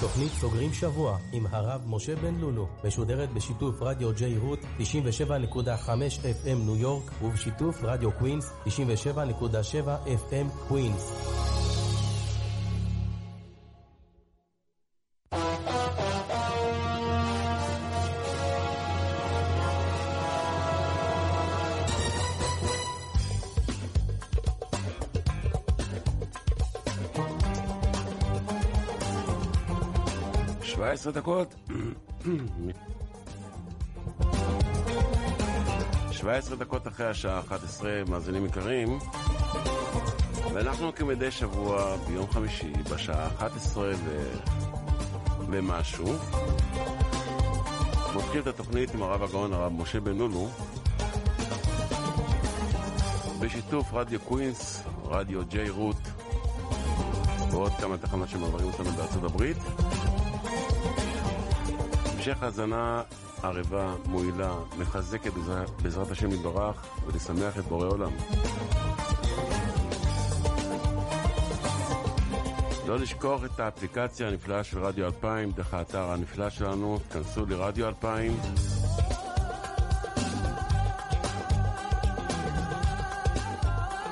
התוכנית סוגרים שבוע עם הרב משה בן לולו, משודרת בשיתוף רדיו J Root 97.5 FM ניו יורק ובשיתוף רדיו קווינס 97.7 FM קווינס. עשרה דקות. 17 דקות אחרי השעה 11, מאזינים יקרים, ואנחנו כמדי שבוע ביום חמישי בשעה 11 ו... ומשהו, פותחים את התוכנית עם הרב הגאון הרב משה בן לולו, בשיתוף רדיו קווינס, רדיו ג'יי רוט, ועוד כמה תחנות שמעברים אותנו בארצות הברית. המשך האזנה ערבה, מועילה, מחזקת בעזרת השם יתברך ולשמח את בורא עולם. לא לשכוח את האפליקציה הנפלאה של רדיו 2000 דרך האתר הנפלא שלנו, תכנסו לרדיו 2000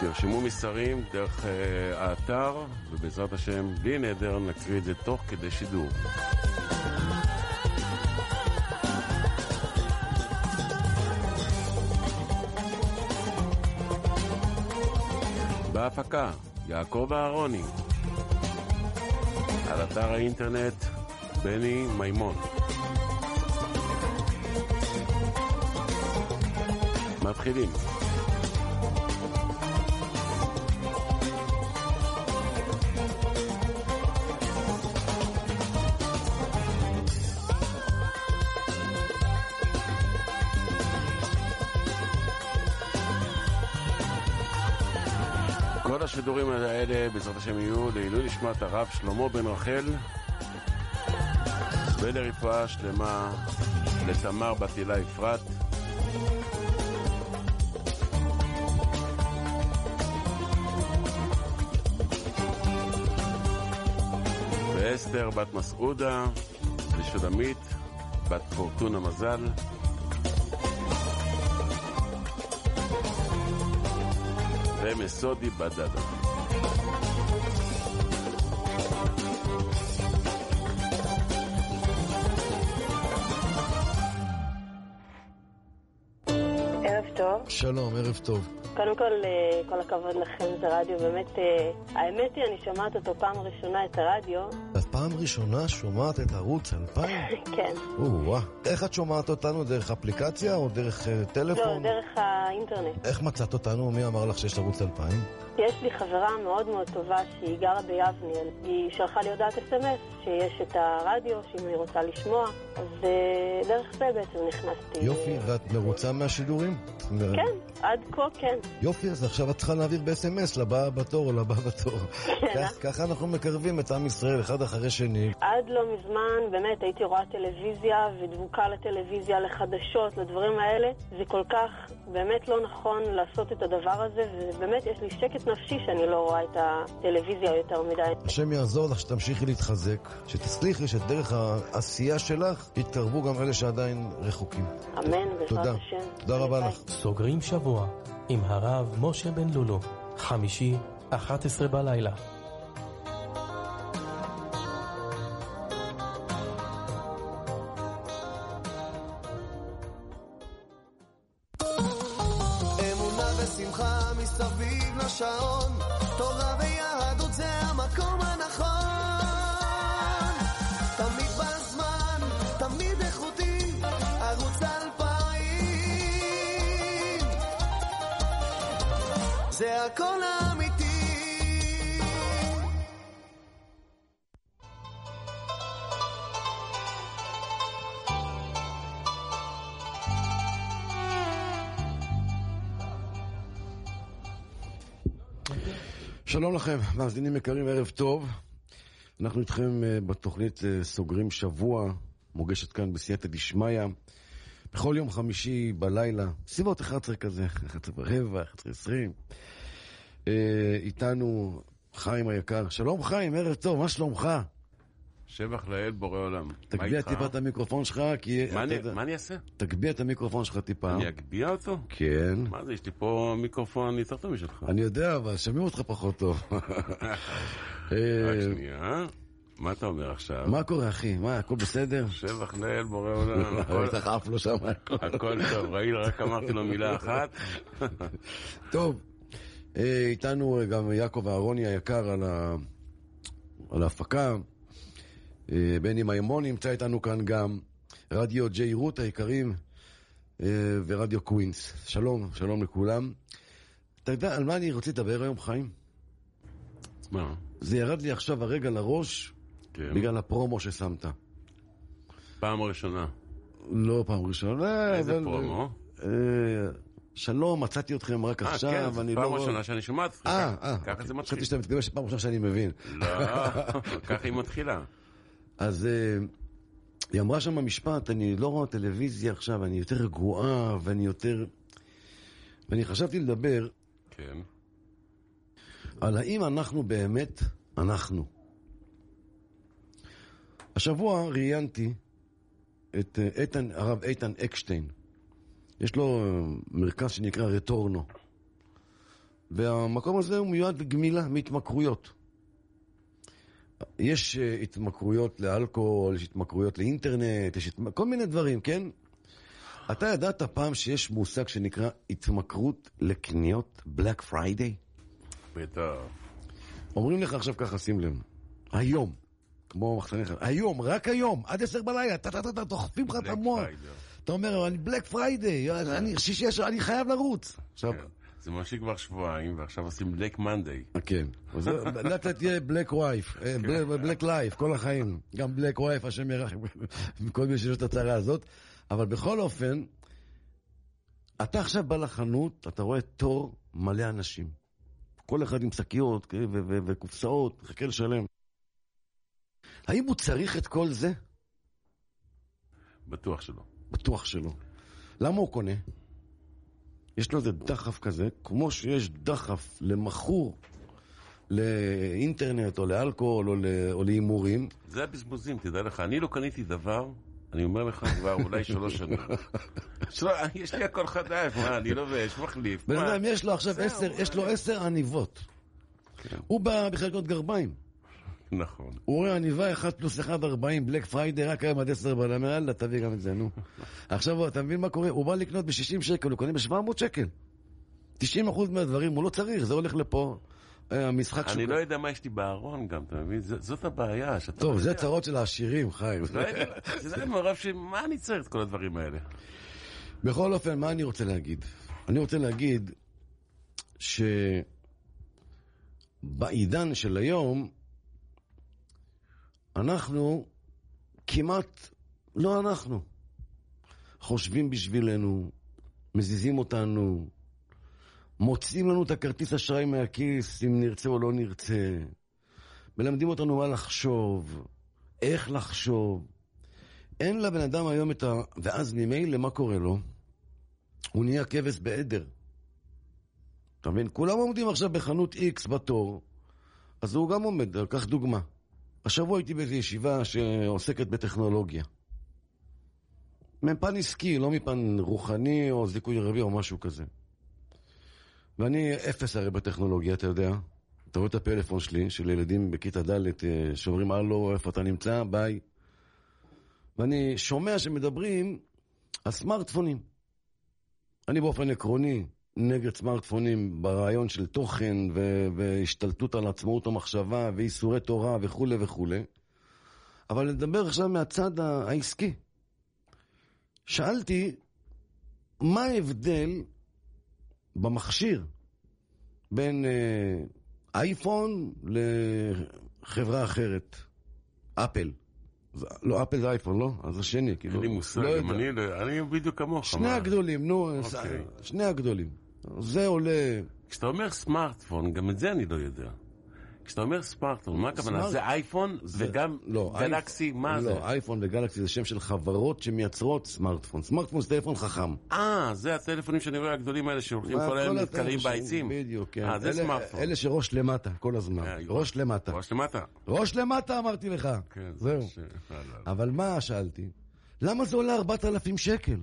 תרשמו מסרים דרך uh, האתר ובעזרת השם, בלי נדר, נקריא את זה תוך כדי שידור. בהפקה, יעקב אהרוני. על אתר האינטרנט, בני מימון. מתחילים. השידורים האלה בעזרת השם יהיו לעילוי נשמת הרב שלמה בן רחל ולרפואה שלמה לתמר בת הילה אפרת ואסתר בת מסעודה ושולמית בת פורטונה מזל Remesso di Baghdad. שלום, ערב טוב. קודם כל, אה, כל הכבוד לכם, זה רדיו, באמת, אה, האמת היא, אני שומעת אותו פעם ראשונה, את הרדיו. את פעם ראשונה שומעת את ערוץ 2000? כן. או-אה. איך את שומעת אותנו? דרך אפליקציה או דרך אה, טלפון? לא, דרך האינטרנט. איך מצאת אותנו? מי אמר לך שיש ערוץ 2000? יש לי חברה מאוד מאוד טובה שהיא גרה ביבניאל. היא שלחה לי הודעת אס.אם.אס שיש את הרדיו, שאם היא רוצה לשמוע, אז דרך זה בעצם נכנסתי. יופי, ואת מרוצה מהשידורים? כן, עד כה כן. יופי, אז עכשיו את צריכה להעביר ב-אס.אם.אס לבא בתור או לבא בתור. כן. ככה אנחנו מקרבים את עם ישראל אחד אחרי שני. עד לא מזמן, באמת, הייתי רואה טלוויזיה ודבוקה לטלוויזיה, לחדשות, לדברים האלה. זה כל כך באמת לא נכון לעשות את הדבר הזה, ובאמת יש לי שקט נפשי שאני לא רואה את הטלוויזיה יותר מדי. השם יעזור לך שתמשיכי להתחזק, שתצליחי שדרך העשייה שלך יתקרבו גם אלה שעדיין רחוקים. אמן, בעזרת תודה. השם. תודה רבה ביי. לך. סוגרים שבוע עם הרב משה בן לולו, חמישי, 11 בלילה. לכם, מאזינים יקרים, ערב טוב. אנחנו איתכם אה, בתוכנית אה, סוגרים שבוע, מוגשת כאן בסייעתא דשמיא. בכל יום חמישי בלילה, סביבות 11 כזה, 11 ורבע, 11 20. אה, איתנו חיים היקר. שלום חיים, ערב טוב, מה שלומך? שבח לאל בורא עולם. תגביה? טיפה את המיקרופון שלך, כי... מה אתה אני- יודע- מה אני אעשה? תגביה את המיקרופון שלך טיפה. אני אגביה אותו? כן. מה זה, יש לי פה מיקרופון יותר טוב משלך. אני יודע, אבל שומעים אותך פחות טוב. רק אה, שנייה. מה אתה אומר עכשיו? מה קורה, אחי? מה, הכל בסדר? שבח לאל בורא עולם. אף לא שם. הכל טוב, ראית? רק אמרתי לו מילה אחת. טוב, אה, איתנו גם יעקב אהרוני היקר על ההפקה. אה, בני מימון נמצא איתנו כאן גם. רדיו ג'יי רות היקרים אה, ורדיו קווינס. שלום, שלום לכולם. אתה יודע על מה אני רוצה לדבר היום, חיים? מה? זה ירד לי עכשיו הרגע לראש כן. בגלל הפרומו ששמת. פעם ראשונה. לא פעם ראשונה, איזה אבל... פרומו? אה, שלום, מצאתי אתכם רק אה, עכשיו, כן, אני לא... פעם ראשונה שאני שומע אותך. אה, אה, ככה זה מתחיל. חשבתי שאתה מתכוון שפעם ראשונה שאני מבין. לא, ככה היא מתחילה. אז אה, היא אמרה שם משפט, אני לא רואה טלוויזיה עכשיו, אני יותר רגועה, ואני יותר... ואני חשבתי לדבר כן. על האם אנחנו באמת אנחנו. השבוע ראיינתי את אה, איתן, הרב איתן אקשטיין. יש לו אה, מרכז שנקרא רטורנו. והמקום הזה הוא מיועד לגמילה מהתמכרויות. יש אה, התמכרויות לאלכוהול, יש התמכרויות לאינטרנט, יש התמ... כל מיני דברים, כן? אתה ידעת פעם שיש מושג שנקרא התמכרות לקניות? Black Friday? בטח. אומרים לך עכשיו ככה, שים לב, היום, כמו מחסני חשמל, היום, רק היום, עד עשר בלילה, טה-טה-טה, דוחפים לך את המוח. אתה אומר, אני Black Friday, אני חייב לרוץ. עכשיו, כן. זה ממשיך כבר שבועיים, ועכשיו עושים Black Monday. כן, לאט תהיה בלק וייף, בלק לייף, כל החיים. גם בלק וייף, השם ירחם, מכל מי שיש את הצרה הזאת. אבל בכל אופן, אתה עכשיו בא לחנות, אתה רואה תור מלא אנשים. כל אחד עם שקיות כן, וקופסאות, מחכה לשלם. האם הוא צריך את כל זה? בטוח שלא. בטוח שלא. למה הוא קונה? יש לו איזה דחף כזה, כמו שיש דחף למכור לאינטרנט או לאלכוהול או להימורים. זה הבזבוזים, תדע לך. אני לא קניתי דבר, אני אומר לך כבר אולי שלוש שנים. יש לי הכל חדש, מה, אני לובש, מחליף. בן? אדם, יש לו עכשיו עשר, יש לו עשר עניבות. כן. הוא בא בחלקות גרביים. נכון. הוא רואה עניבה 1 פלוס 1, 40, בלק פריידי, רק היום עד 10 בלילה, יאללה, תביא גם את זה, נו. עכשיו, אתה מבין מה קורה? הוא בא לקנות ב-60 שקל, הוא קונה ב-700 שקל. 90% מהדברים הוא לא צריך, זה הולך לפה. אה, המשחק אני לא יודע מה יש לי בארון גם, אתה מבין? זאת הבעיה. שאתה טוב, לא זה. צרות של העשירים, חיים. לא זה מעורב של מה אני צריך את כל הדברים האלה? בכל אופן, מה אני רוצה להגיד? אני רוצה להגיד שבעידן של היום, אנחנו כמעט לא אנחנו. חושבים בשבילנו, מזיזים אותנו, מוצאים לנו את הכרטיס אשראי מהכיס, אם נרצה או לא נרצה. מלמדים אותנו מה לחשוב, איך לחשוב. אין לבן אדם היום את ה... ואז ממילא, מה קורה לו? הוא נהיה כבש בעדר. אתה מבין? כולם עומדים עכשיו בחנות X בתור, אז הוא גם עומד, קח דוגמה. השבוע הייתי באיזו ישיבה שעוסקת בטכנולוגיה. מפן עסקי, לא מפן רוחני או זיכוי רבי או משהו כזה. ואני אפס הרי בטכנולוגיה, אתה יודע. אתה רואה את הפלאפון שלי, של ילדים בכיתה ד' אה, שאומרים, הלו, איפה אתה נמצא? ביי. ואני שומע שמדברים על סמארטפונים. אני באופן עקרוני נגד סמארטפונים ברעיון של תוכן ו- והשתלטות על עצמאות המחשבה ואיסורי תורה וכולי וכולי, אבל לדבר עכשיו מהצד העסקי. שאלתי, מה ההבדל במכשיר בין אה, אייפון לחברה אחרת? אפל. לא, אפל זה אייפון, לא? אז השני, כאילו. אין לי מושג, לא גם. אני לא- אני בדיוק כמוך. שני מה? הגדולים, נו, אוקיי. שני הגדולים. זה עולה... כשאתה אומר סמארטפון, גם את זה אני לא יודע. כשאתה אומר סמארטפון, מה הכוונה? זה אייפון וגם לא, גלקסי, מה זה? לא, אייפון וגלקסי זה שם של חברות שמייצרות סמארטפון. סמארטפון זה טלפון חכם. אה, זה הטלפונים שאני רואה הגדולים האלה שהולכים כל היום נתקלים בעצים. בדיוק, כן. אה, זה אלה- סמארטפון. אלה שראש למטה, כל הזמן. אה, ראש למטה. ראש למטה. ראש למטה אמרתי לך. כן, זהו. ש- לא, לא. אבל מה שאלתי? למה זה עולה 4,000 שקל?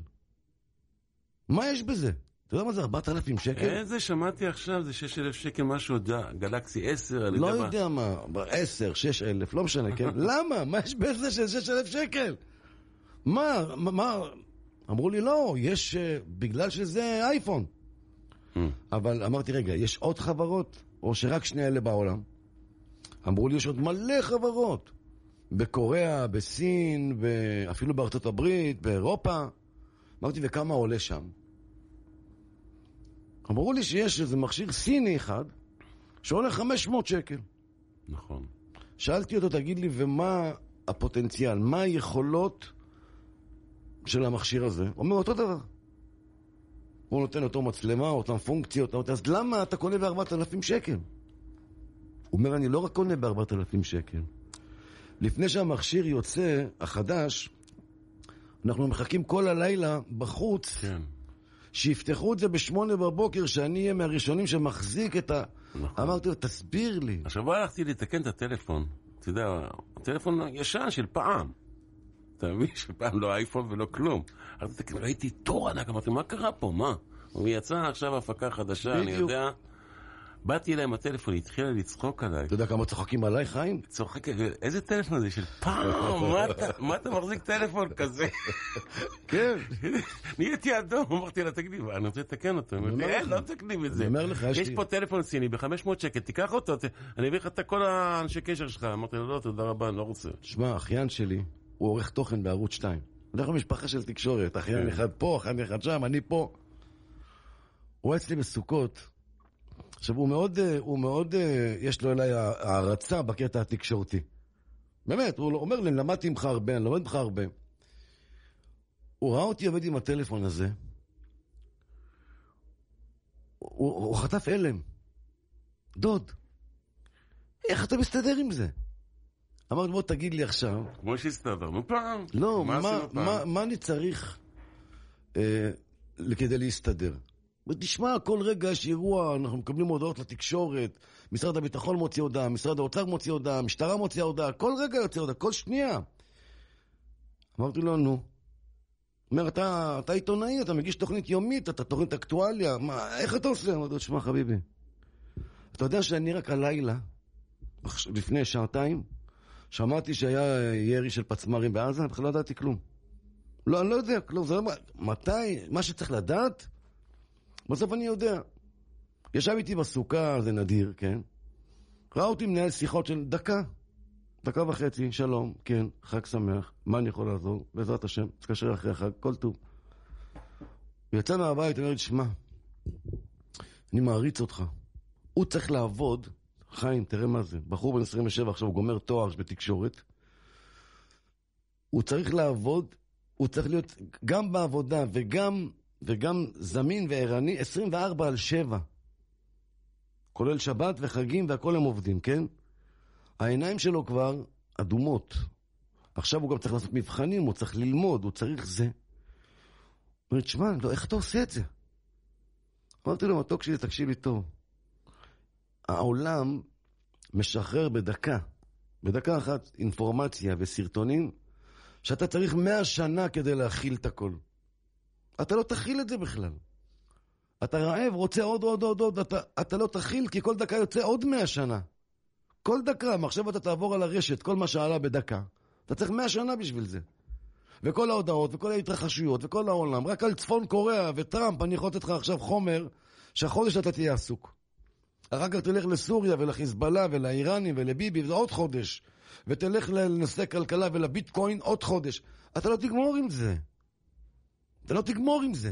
מה יש בזה? אתה יודע מה זה 4,000 שקל? איזה שמעתי עכשיו, זה 6,000 שקל משהו, גלקסי 10, אני לא יודע מה. יודע מה, 10, 6,000, לא משנה, כן? למה? מה יש בזה של 6,000 שקל? מה, מה? אמרו לי, לא, יש, אה, בגלל שזה אייפון. Hmm. אבל אמרתי, רגע, יש עוד חברות? או שרק שני אלה בעולם? אמרו לי, יש עוד מלא חברות. בקוריאה, בסין, אפילו בארצות הברית, באירופה. אמרתי, וכמה עולה שם? אמרו לי שיש איזה מכשיר סיני אחד, שעולה 500 שקל. נכון. שאלתי אותו, תגיד לי, ומה הפוטנציאל? מה היכולות של המכשיר הזה? הוא אומר, אותו דבר. הוא נותן אותו מצלמה, אותן פונקציות. אז למה אתה קונה ב-4,000 שקל? הוא אומר, אני לא רק קונה ב-4,000 שקל. לפני שהמכשיר יוצא, החדש, אנחנו מחכים כל הלילה בחוץ, כן. שיפתחו את זה בשמונה בבוקר, שאני אהיה מהראשונים שמחזיק את ה... נכון. אמרתי לו, תסביר לי. עכשיו בוא הלכתי לתקן את הטלפון. אתה יודע, הטלפון ישן של פעם. אתה מבין? של פעם לא אייפון ולא כלום. ראיתי תור ענק, אמרתי, מה קרה פה? מה? הוא יצא עכשיו הפקה חדשה, אני. יודע. באתי אליי עם הטלפון, היא התחילה לצחוק עליי. אתה יודע כמה צוחקים עליי, חיים? צוחקת, איזה טלפון זה של פעם? מה אתה- מחזיק טלפון כזה? כן. נהייתי אדום, אמרתי לה, תגידי, אני רוצה לתקן אותו. היא אומרת לי, אומר אין, לך. לא מתקנים את זה. אני אומר לך, יש פה טלפון סיני ב-500 שקל, תיקח אותו, אני אביא לך את כל האנשי קשר שלך. אמרתי לו, לא, תודה רבה, אני לא רוצה. שמע, אחיין שלי, הוא עורך תוכן בערוץ 2. אנחנו משפחה של תקשורת, אחיין כן. אחד פה, אחיין אחד שם, אני פה. הוא היה אצלי בסוכות. עכשיו, הוא מאוד, אה, הוא מאוד, אה, יש לו אליי הערצה בקטע התקשורתי. באמת, הוא אומר לי, למדתי ממך הרבה, אני לומד ממך הרבה. הוא ראה אותי עובד עם הטלפון הזה. הוא, הוא חטף הלם. דוד, איך אתה מסתדר עם זה? אמרתי, בוא תגיד לי עכשיו, כמו שהסתדרנו פעם. לא, מה מה? מה, מה אני צריך אה, כדי להסתדר? תשמע, כל רגע יש אירוע, אנחנו מקבלים הודעות לתקשורת, משרד הביטחון מוציא הודעה, משרד האוצר מוציא הודעה, המשטרה מוציאה הודעה, כל רגע יוצא הודעה, כל שנייה. אמרתי לו, נו. אומר, אתה, אתה עיתונאי, אתה מגיש תוכנית יומית, אתה תוכנית אקטואליה, מה, איך אתה עושה? אמרתי לו, תשמע, חביבי, אתה יודע שאני רק הלילה, לפני שעתיים, שמעתי שהיה ירי של פצמ"רים בעזה, בכלל לא ידעתי כלום. לא, אני לא יודע כלום. זה לא... מתי, מה שצריך לדעת, בסוף אני יודע. ישב איתי בסוכה, זה נדיר, כן? ראה אותי מנהל שיחות של דקה. דקה וחצי, שלום, כן, חג שמח, מה אני יכול לעזור? בעזרת השם, תתקשר אחרי החג, כל טוב. הוא יצא מהבית, אומר לי, שמע, אני מעריץ אותך. הוא צריך לעבוד, חיים, תראה מה זה, בחור בן 27 עכשיו, הוא גומר תואר בתקשורת. הוא צריך לעבוד, הוא צריך להיות גם בעבודה וגם, וגם זמין וערני 24 על 7. כולל שבת וחגים והכל הם עובדים, כן? העיניים שלו כבר אדומות. עכשיו הוא גם צריך לעשות מבחנים, הוא צריך ללמוד, הוא צריך זה. הוא אומר, תשמע, לא, איך אתה עושה את זה? אמרתי לו, מתוק שלי, תקשיב לי טוב. העולם משחרר בדקה, בדקה אחת, אינפורמציה וסרטונים שאתה צריך מאה שנה כדי להכיל את הכל. אתה לא תכיל את זה בכלל. אתה רעב, רוצה עוד, עוד, עוד, עוד, אתה, אתה לא תכיל כי כל דקה יוצא עוד מאה שנה. כל דקה, מעכשיו אתה תעבור על הרשת, כל מה שעלה בדקה. אתה צריך מאה שנה בשביל זה. וכל ההודעות, וכל ההתרחשויות, וכל העולם, רק על צפון קוריאה וטראמפ, אני יכול לתת לך עכשיו חומר שהחודש אתה תהיה עסוק. אחר כך תלך לסוריה ולחיזבאללה ולאיראנים ולביבי, וזה עוד חודש. ותלך לנושא כלכלה ולביטקוין עוד חודש. אתה לא תגמור עם זה. אתה לא תגמור עם זה.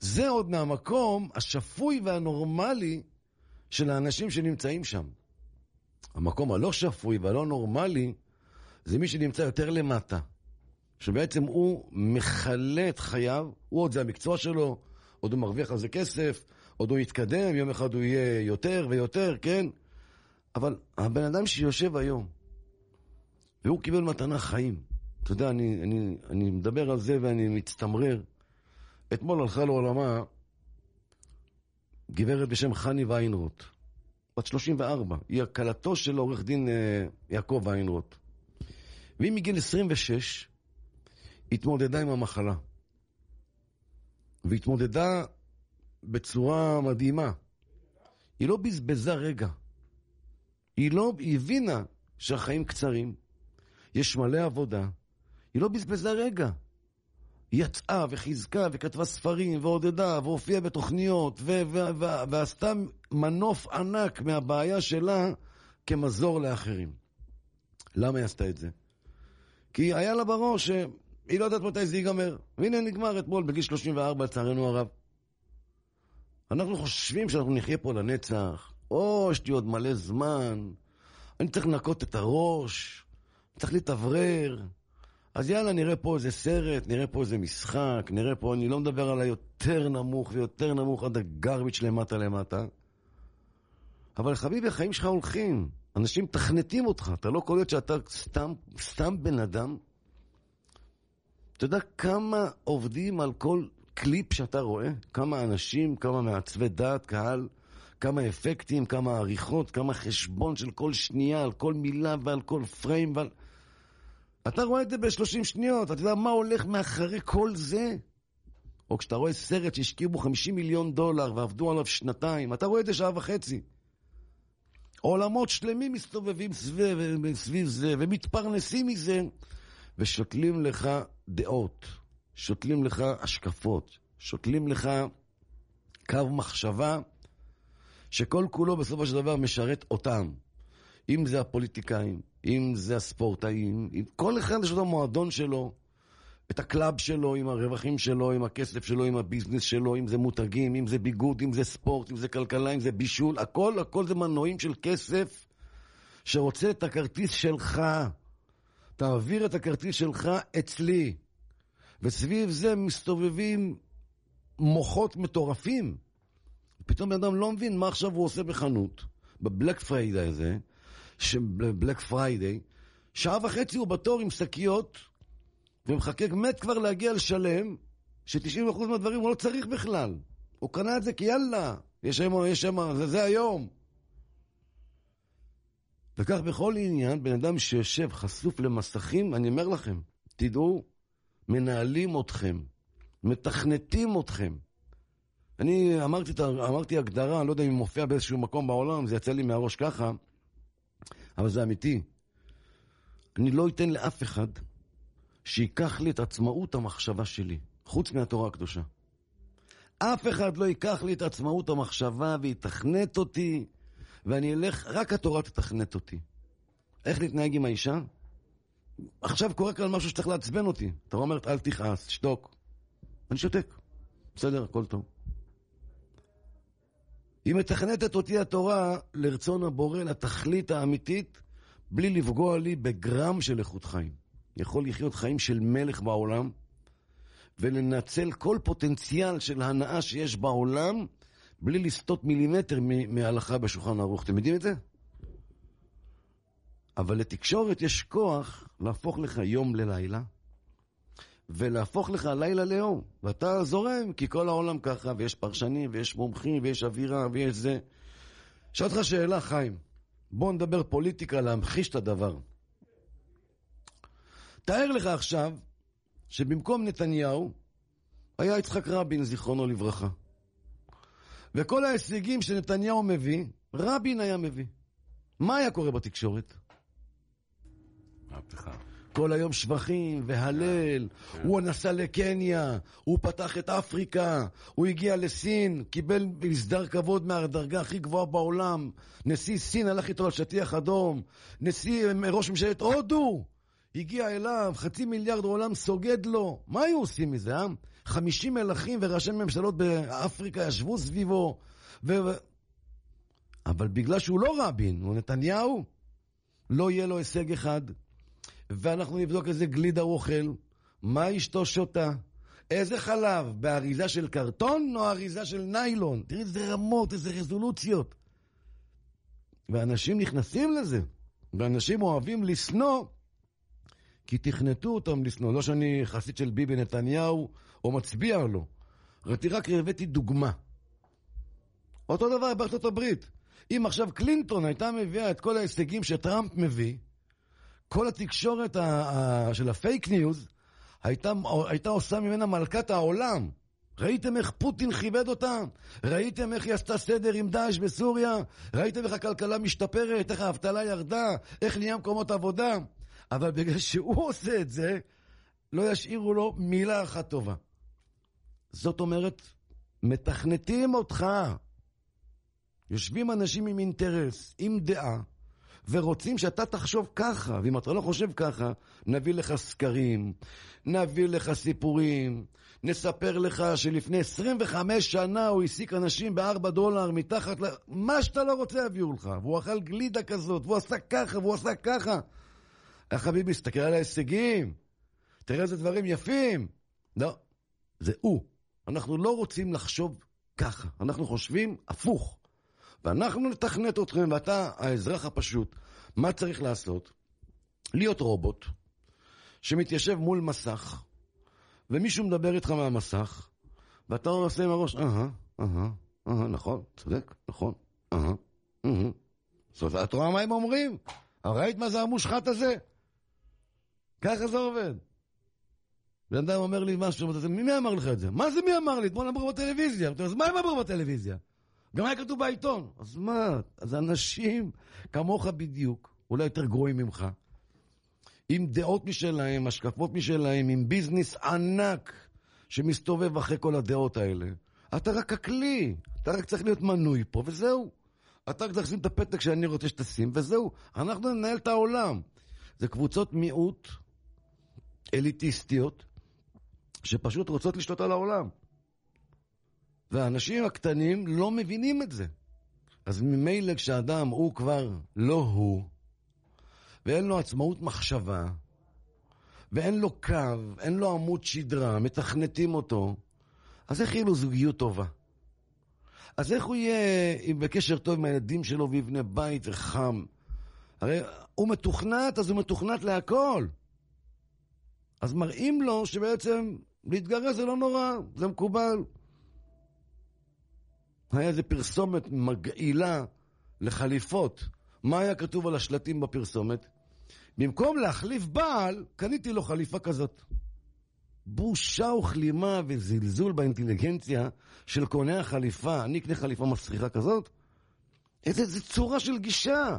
זה עוד מהמקום השפוי והנורמלי של האנשים שנמצאים שם. המקום הלא שפוי והלא נורמלי זה מי שנמצא יותר למטה. שבעצם הוא מכלה את חייו, הוא עוד זה המקצוע שלו, עוד הוא מרוויח על זה כסף, עוד הוא יתקדם, יום אחד הוא יהיה יותר ויותר, כן? אבל הבן אדם שיושב היום, והוא קיבל מתנה חיים, אתה יודע, אני, אני, אני מדבר על זה ואני מצטמרר. אתמול הלכה לעולמה גברת בשם חני ויינרוט, בת 34, היא הכלתו של עורך דין אה, יעקב ויינרוט. והיא מגיל 26 התמודדה עם המחלה. והתמודדה בצורה מדהימה. היא לא בזבזה רגע. היא לא, היא הבינה שהחיים קצרים, יש מלא עבודה. היא לא בזבזה רגע. יצאה וחיזקה וכתבה ספרים ועודדה והופיעה בתוכניות ו- ו- ו- ועשתה מנוף ענק מהבעיה שלה כמזור לאחרים. למה היא עשתה את זה? כי היה לה בראש שהיא לא יודעת מתי זה ייגמר. והנה נגמר אתמול בגיל 34 לצערנו הרב. אנחנו חושבים שאנחנו נחיה פה לנצח, או יש לי עוד מלא זמן, אני צריך לנקות את הראש, צריך להתאוורר. אז יאללה, נראה פה איזה סרט, נראה פה איזה משחק, נראה פה, אני לא מדבר על היותר נמוך ויותר נמוך עד הגרביץ' למטה למטה. אבל חביבי, החיים שלך הולכים. אנשים מתכנתים אותך, אתה לא קולט שאתה סתם, סתם בן אדם? אתה יודע כמה עובדים על כל קליפ שאתה רואה? כמה אנשים, כמה מעצבי דעת, קהל, כמה אפקטים, כמה עריכות, כמה חשבון של כל שנייה, על כל מילה ועל כל פריים ועל... אתה רואה את זה ב-30 שניות, אתה יודע מה הולך מאחורי כל זה? או כשאתה רואה סרט שהשקיעו בו 50 מיליון דולר ועבדו עליו שנתיים, אתה רואה את זה שעה וחצי. עולמות שלמים מסתובבים סביב, סביב זה ומתפרנסים מזה ושותלים לך דעות, שותלים לך השקפות, שותלים לך קו מחשבה שכל כולו בסופו של דבר משרת אותם. אם זה הפוליטיקאים, אם זה הספורטאים, אם כל אחד יש לו המועדון שלו, את ה club שלו, עם הרווחים שלו, עם הכסף שלו, עם ה business שלו, אם זה מותגים, אם זה ביגוד, אם זה ספורט, אם זה כלכלה, אם זה בישול, הכל, הכל זה מנועים של כסף שרוצה את הכרטיס שלך. תעביר את הכרטיס שלך אצלי. וסביב זה מסתובבים מוחות מטורפים. פתאום בן אדם לא מבין מה עכשיו הוא עושה בחנות, בבלק פריידי הזה, בלק פריידי, שעה וחצי הוא בתור עם שקיות, ומחכה, מת כבר להגיע לשלם, ש-90% מהדברים הוא לא צריך בכלל. הוא קנה את זה כי יאללה, יש שם, יש שם, זה, זה היום. וכך בכל עניין, בן אדם שיושב חשוף למסכים, אני אומר לכם, תדעו, מנהלים אתכם, מתכנתים אתכם. אני אמרתי, אמרתי הגדרה, אני לא יודע אם היא מופיעה באיזשהו מקום בעולם, זה יצא לי מהראש ככה, אבל זה אמיתי. אני לא אתן לאף אחד שייקח לי את עצמאות המחשבה שלי, חוץ מהתורה הקדושה. אף אחד לא ייקח לי את עצמאות המחשבה ויתכנת אותי, ואני אלך, רק התורה תתכנת אותי. איך להתנהג עם האישה? עכשיו קורה כאן משהו שצריך לעצבן אותי. התורה אומרת, אל תכעס, שתוק. אני שותק. בסדר, הכל טוב. היא מתכנתת אותי התורה לרצון הבורא, לתכלית האמיתית, בלי לפגוע לי בגרם של איכות חיים. יכול לחיות חיים של מלך בעולם, ולנצל כל פוטנציאל של הנאה שיש בעולם, בלי לסטות מילימטר מהלכה בשולחן ערוך. אתם יודעים את זה? אבל לתקשורת יש כוח להפוך לך יום ללילה, ולהפוך לך לילה ליום. ואתה זורם, כי כל העולם ככה, ויש פרשנים, ויש מומחים, ויש אווירה, ויש זה. אשאל אותך שאלה, חיים. בוא נדבר פוליטיקה, להמחיש את הדבר. תאר לך עכשיו שבמקום נתניהו היה יצחק רבין, זיכרונו לברכה. וכל ההישגים שנתניהו מביא, רבין היה מביא. מה היה קורה בתקשורת? מהפכה. כל היום שבחים והלל, הוא נסע לקניה, הוא פתח את אפריקה, הוא הגיע לסין, קיבל מסדר כבוד מהדרגה הכי גבוהה בעולם, נשיא סין הלך איתו על שטיח אדום, נשיא, ראש ממשלת הודו, הגיע אליו, חצי מיליארד עולם סוגד לו, מה היו עושים מזה, אה? 50 מלכים וראשי ממשלות באפריקה ישבו סביבו, ו... אבל בגלל שהוא לא רבין, הוא נתניהו, לא יהיה לו הישג אחד. ואנחנו נבדוק איזה גלידה הוא אוכל, מה אשתו שותה, איזה חלב, באריזה של קרטון או אריזה של ניילון? תראי איזה רמות, איזה רזולוציות. ואנשים נכנסים לזה, ואנשים אוהבים לשנוא, כי תכנתו אותם לשנוא. לא שאני חסיד של ביבי נתניהו או מצביע לו, רק הבאתי דוגמה. אותו דבר בארצות הברית. אם עכשיו קלינטון הייתה מביאה את כל ההישגים שטראמפ מביא, כל התקשורת ה- ה- של ה fake news הייתה, הייתה עושה ממנה מלכת העולם. ראיתם איך פוטין כיבד אותה? ראיתם איך היא עשתה סדר עם דאעש בסוריה? ראיתם איך הכלכלה משתפרת? איך האבטלה ירדה? איך נהיה מקומות עבודה? אבל בגלל שהוא עושה את זה, לא ישאירו לו מילה אחת טובה. זאת אומרת, מתכנתים אותך. יושבים אנשים עם אינטרס, עם דעה, ורוצים שאתה תחשוב ככה, ואם אתה לא חושב ככה, נביא לך סקרים, נביא לך סיפורים, נספר לך שלפני 25 שנה הוא העסיק אנשים ב-4 דולר מתחת ל... מה שאתה לא רוצה יביאו לך, והוא אכל גלידה כזאת, והוא עשה ככה, והוא עשה ככה. אה, חביבי, תסתכל על ההישגים, תראה איזה דברים יפים. לא, זה הוא. אנחנו לא רוצים לחשוב ככה, אנחנו חושבים הפוך. ואנחנו נתכנת אתכם, ואתה, האזרח הפשוט, מה צריך לעשות? להיות רובוט שמתיישב מול מסך, ומישהו מדבר איתך מהמסך, ואתה עושה עם הראש, אהה, אהה, אהה, נכון, צודק, נכון, אהה, אהה. זאת אומרת, את רואה מה הם אומרים? ראית מה זה המושחת הזה? ככה זה עובד. בן אדם אומר לי משהו, מי אמר לך את זה? מה זה מי אמר לי? אתמול אמרו בטלוויזיה. אז מה הם אמרו בטלוויזיה? גם היה כתוב בעיתון. אז מה? אז אנשים כמוך בדיוק, אולי יותר גרועים ממך, עם דעות משלהם, השקפות משלהם, עם ביזנס ענק שמסתובב אחרי כל הדעות האלה. אתה רק הכלי, אתה רק צריך להיות מנוי פה, וזהו. אתה רק צריך לשים את הפתק שאני רוצה שתשים, וזהו. אנחנו ננהל את העולם. זה קבוצות מיעוט אליטיסטיות, שפשוט רוצות לשלוט על העולם. והאנשים הקטנים לא מבינים את זה. אז ממילא כשאדם הוא כבר לא הוא, ואין לו עצמאות מחשבה, ואין לו קו, אין לו עמוד שדרה, מתכנתים אותו, אז איך יהיה לו זוגיות טובה? אז איך הוא יהיה בקשר טוב עם הילדים שלו ויבנה בית וחם? הרי הוא מתוכנת, אז הוא מתוכנת להכל. אז מראים לו שבעצם להתגרש זה לא נורא, זה מקובל. היה איזה פרסומת מגעילה לחליפות. מה היה כתוב על השלטים בפרסומת? במקום להחליף בעל, קניתי לו חליפה כזאת. בושה וכלימה וזלזול באינטליגנציה של קונה החליפה. אני אקנה חליפה מסריחה כזאת? איזה, איזה צורה של גישה.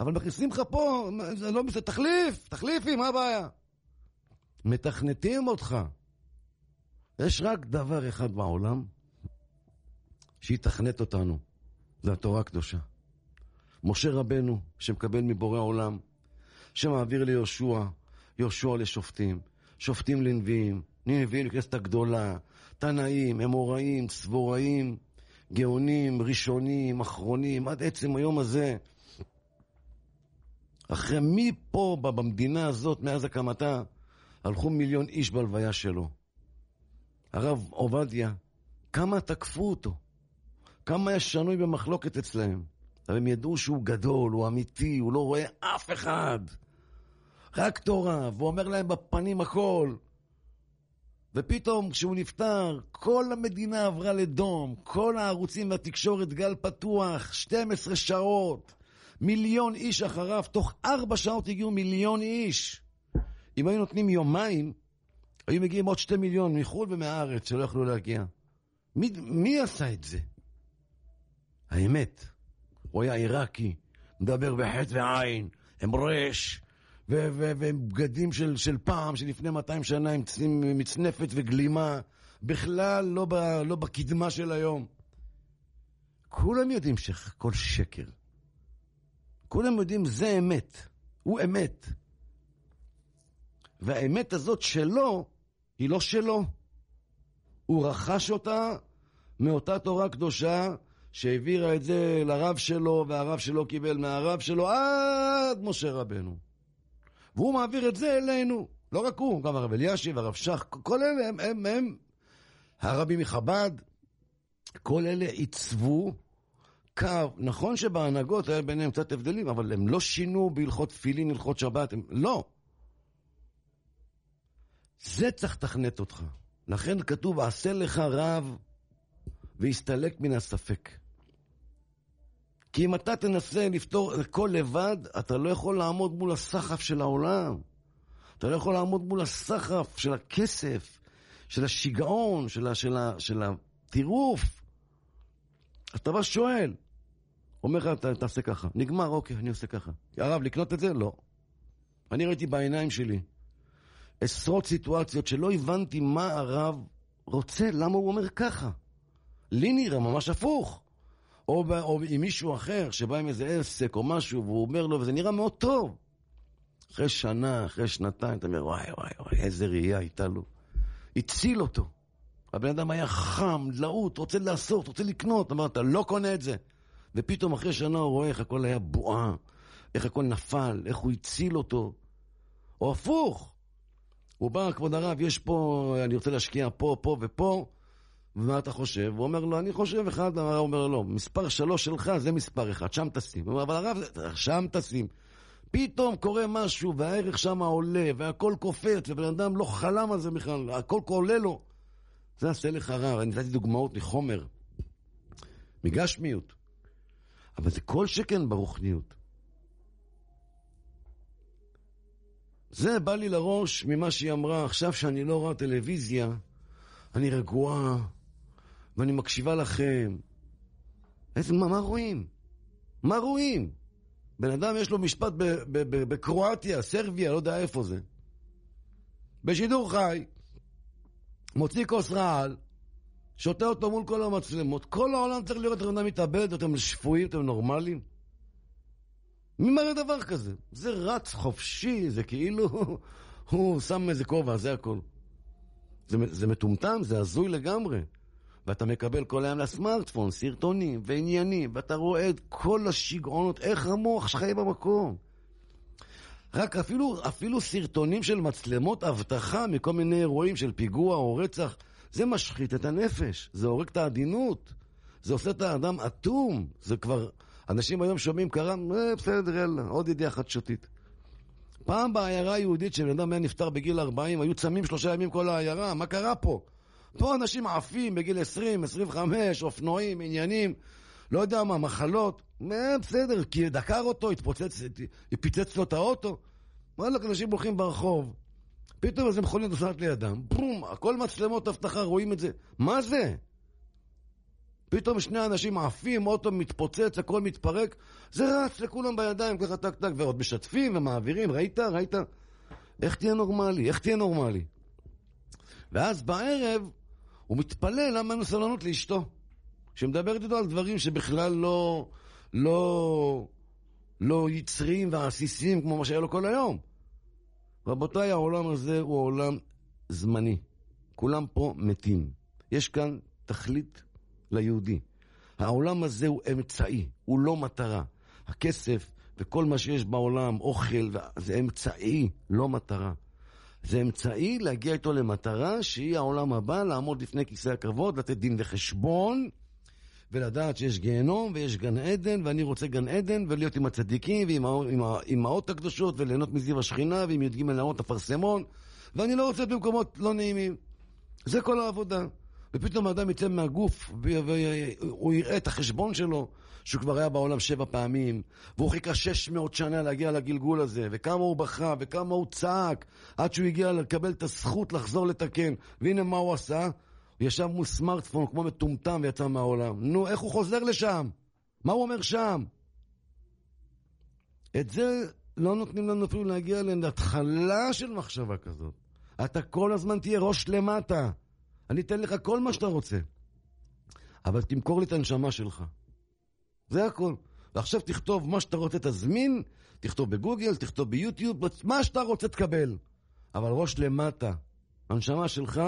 אבל מכניסים לך פה, זה לא בסדר, תחליף, תחליפי, מה הבעיה? מתכנתים אותך. יש רק דבר אחד בעולם שיתכנת אותנו, זה התורה הקדושה. משה רבנו, שמקבל מבורא עולם, שמעביר ליהושע, יהושע לשופטים, שופטים לנביאים, נביאים לכנסת הגדולה, תנאים, אמוראים, סבוראים, גאונים, ראשונים, אחרונים, עד עצם היום הזה. אחרי מי פה במדינה הזאת, מאז הקמתה, הלכו מיליון איש בהלוויה שלו. הרב עובדיה, כמה תקפו אותו, כמה היה שנוי במחלוקת אצלהם. אבל הם ידעו שהוא גדול, הוא אמיתי, הוא לא רואה אף אחד. רק תורה, והוא אומר להם בפנים הכל. ופתאום כשהוא נפטר, כל המדינה עברה לדום, כל הערוצים והתקשורת גל פתוח, 12 שעות, מיליון איש אחריו, תוך ארבע שעות הגיעו מיליון איש. אם היו נותנים יומיים, היו מגיעים עוד שתי מיליון מחו"ל ומהארץ שלא יכלו להגיע. מי, מי עשה את זה? האמת. הוא היה עיראקי, מדבר בחטא ועין, עם רש, ועם בגדים של, של פעם, שלפני 200 שנה, עם מצנפת וגלימה, בכלל לא, ב, לא בקדמה של היום. כולם יודעים שהכל שקר. כולם יודעים זה אמת. הוא אמת. והאמת הזאת שלו, היא לא שלו. הוא רכש אותה מאותה תורה קדושה שהעבירה את זה לרב שלו, והרב שלו קיבל מהרב שלו עד משה רבנו. והוא מעביר את זה אלינו. לא רק הוא, גם הרב אלישיב, הרב שך, כל אלה הם, הם, הם הרבים מחב"ד, כל אלה עיצבו קו, נכון שבהנהגות היה ביניהם קצת הבדלים, אבל הם לא שינו בהלכות תפילין, הלכות שבת, הם... לא. זה צריך לתכנת אותך. לכן כתוב, עשה לך רב והסתלק מן הספק. כי אם אתה תנסה לפתור הכל לבד, אתה לא יכול לעמוד מול הסחף של העולם. אתה לא יכול לעמוד מול הסחף של הכסף, של השיגעון, של, של, של הטירוף. אתה בא שואל, אומר לך, תעשה ככה. נגמר, אוקיי, אני עושה ככה. הרב, לקנות את זה? לא. אני ראיתי בעיניים שלי עשרות סיטואציות שלא הבנתי מה הרב רוצה, למה הוא אומר ככה. לי נראה ממש הפוך. או, או עם מישהו אחר שבא עם איזה עסק או משהו, והוא אומר לו, וזה נראה מאוד טוב. אחרי שנה, אחרי שנתיים, אתה אומר, וואי, וואי, וואי, איזה ראייה הייתה לו. הציל אותו. הבן אדם היה חם, להוט, רוצה לעשות, רוצה לקנות. אמר, אתה לא קונה את זה. ופתאום אחרי שנה הוא רואה איך הכל היה בועה, איך הכל נפל, איך הוא הציל אותו. או הפוך, הוא בא, כבוד הרב, יש פה, אני רוצה להשקיע פה, פה ופה, ומה אתה חושב? הוא אומר לו, אני חושב אחד, הרב אומר לו, לא, מספר שלוש שלך זה מספר אחד, שם תשים. הוא אומר, אבל הרב, שם תשים. פתאום קורה משהו, והערך שם עולה, והכל קופץ, ובן אדם לא חלם על זה בכלל, הכל עולה לו. זה עשה לך רע, אני נתתי דוגמאות מחומר, מגשמיות. אבל זה כל שכן ברוכניות. זה בא לי לראש ממה שהיא אמרה, עכשיו שאני לא רואה טלוויזיה, אני רגועה, ואני מקשיבה לכם. איזה, מה, מה רואים? מה רואים? בן אדם יש לו משפט בקרואטיה, סרביה, לא יודע איפה זה. בשידור חי, מוציא כוס רעל, שותה אותו מול כל המצלמות. כל העולם צריך לראות איך אדם מתאבד, אתם שפויים, אתם נורמלים. מי מראה דבר כזה? זה רץ חופשי, זה כאילו הוא שם איזה כובע, זה הכל. זה, זה מטומטם, זה הזוי לגמרי. ואתה מקבל כל היום לסמארטפון סרטונים ועניינים, ואתה רואה את כל השיגעונות, איך המוח שלך יהיה במקום. רק אפילו, אפילו סרטונים של מצלמות אבטחה מכל מיני אירועים של פיגוע או רצח, זה משחית את הנפש, זה הורג את העדינות, זה עושה את האדם אטום, זה כבר... אנשים היום שומעים, קרה, אה, בסדר, יאללה, עוד ידיעה חדשותית. פעם בעיירה היהודית, שבן אדם היה נפטר בגיל 40, היו צמים שלושה ימים כל העיירה, מה קרה פה? פה אנשים עפים בגיל 20, 25, אופנועים, עניינים, לא יודע מה, מחלות. אה, בסדר, כי דקר אותו, התפוצץ, פיצץ לו את האוטו. וואלה, אנשים הולכים ברחוב, פתאום איזה מכונית נוסעת לידם, בום, הכל מצלמות אבטחה, רואים את זה. מה זה? פתאום שני אנשים עפים, אוטו מתפוצץ, הכל מתפרק, זה רץ לכולם בידיים, ככה טק טק, ועוד משתפים ומעבירים, ראית? ראית? איך תהיה נורמלי? איך תהיה נורמלי? ואז בערב הוא מתפלא למה אין לו סבלנות לאשתו, שמדברת איתו על דברים שבכלל לא, לא, לא יצריים ועסיסיים כמו מה שהיה לו כל היום. רבותיי, העולם הזה הוא עולם זמני. כולם פה מתים. יש כאן תכלית ליהודי. העולם הזה הוא אמצעי, הוא לא מטרה. הכסף וכל מה שיש בעולם, אוכל, זה אמצעי, לא מטרה. זה אמצעי להגיע איתו למטרה שהיא העולם הבא, לעמוד לפני כיסא הכבוד, לתת דין וחשבון, ולדעת שיש גיהנום ויש גן עדן, ואני רוצה גן עדן, ולהיות עם הצדיקים ועם האימהות הקדושות, וליהנות מזיו השכינה, ועם י"ג נאות אפרסמון, ואני לא רוצה להיות במקומות לא נעימים. זה כל העבודה. ופתאום האדם יצא מהגוף, והוא יראה את החשבון שלו, שהוא כבר היה בעולם שבע פעמים, והוא חיכה שש מאות שנה להגיע לגלגול הזה, וכמה הוא בכה, וכמה הוא צעק, עד שהוא הגיע לקבל את הזכות לחזור לתקן. והנה מה הוא עשה? הוא ישב מול סמארטפון כמו מטומטם ויצא מהעולם. נו, איך הוא חוזר לשם? מה הוא אומר שם? את זה לא נותנים לנו אפילו להגיע להתחלה של מחשבה כזאת. אתה כל הזמן תהיה ראש למטה. אני אתן לך כל מה שאתה רוצה. אבל תמכור לי את הנשמה שלך. זה הכל. ועכשיו תכתוב מה שאתה רוצה, תזמין, תכתוב בגוגל, תכתוב ביוטיוב, מה שאתה רוצה תקבל. אבל ראש למטה. הנשמה שלך,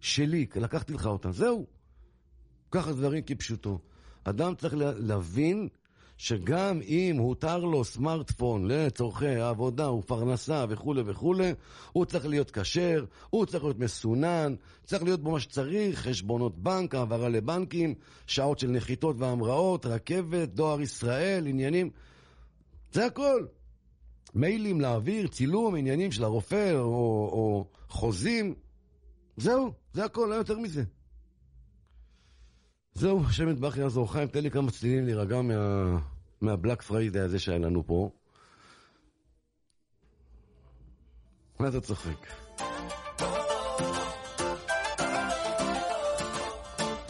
שלי, לקחתי לך אותה. זהו. ככה דברים כפשוטו. אדם צריך להבין שגם אם הותר לו סמארטפון לצורכי עבודה ופרנסה וכולי וכולי, הוא צריך להיות כשר, הוא צריך להיות מסונן, צריך להיות בו מה שצריך, חשבונות בנק, העברה לבנקים, שעות של נחיתות והמראות, רכבת, דואר ישראל, עניינים. זה הכל. מיילים להעביר, צילום, עניינים של הרופא או, או חוזים. זהו, זה הכל, לא יותר מזה. זהו, השם יתברך יעזור. חיים, תן לי כמה צלילים להירגע מה... מהבלק פריידי הזה שהיה לנו פה. מה אתה צוחק?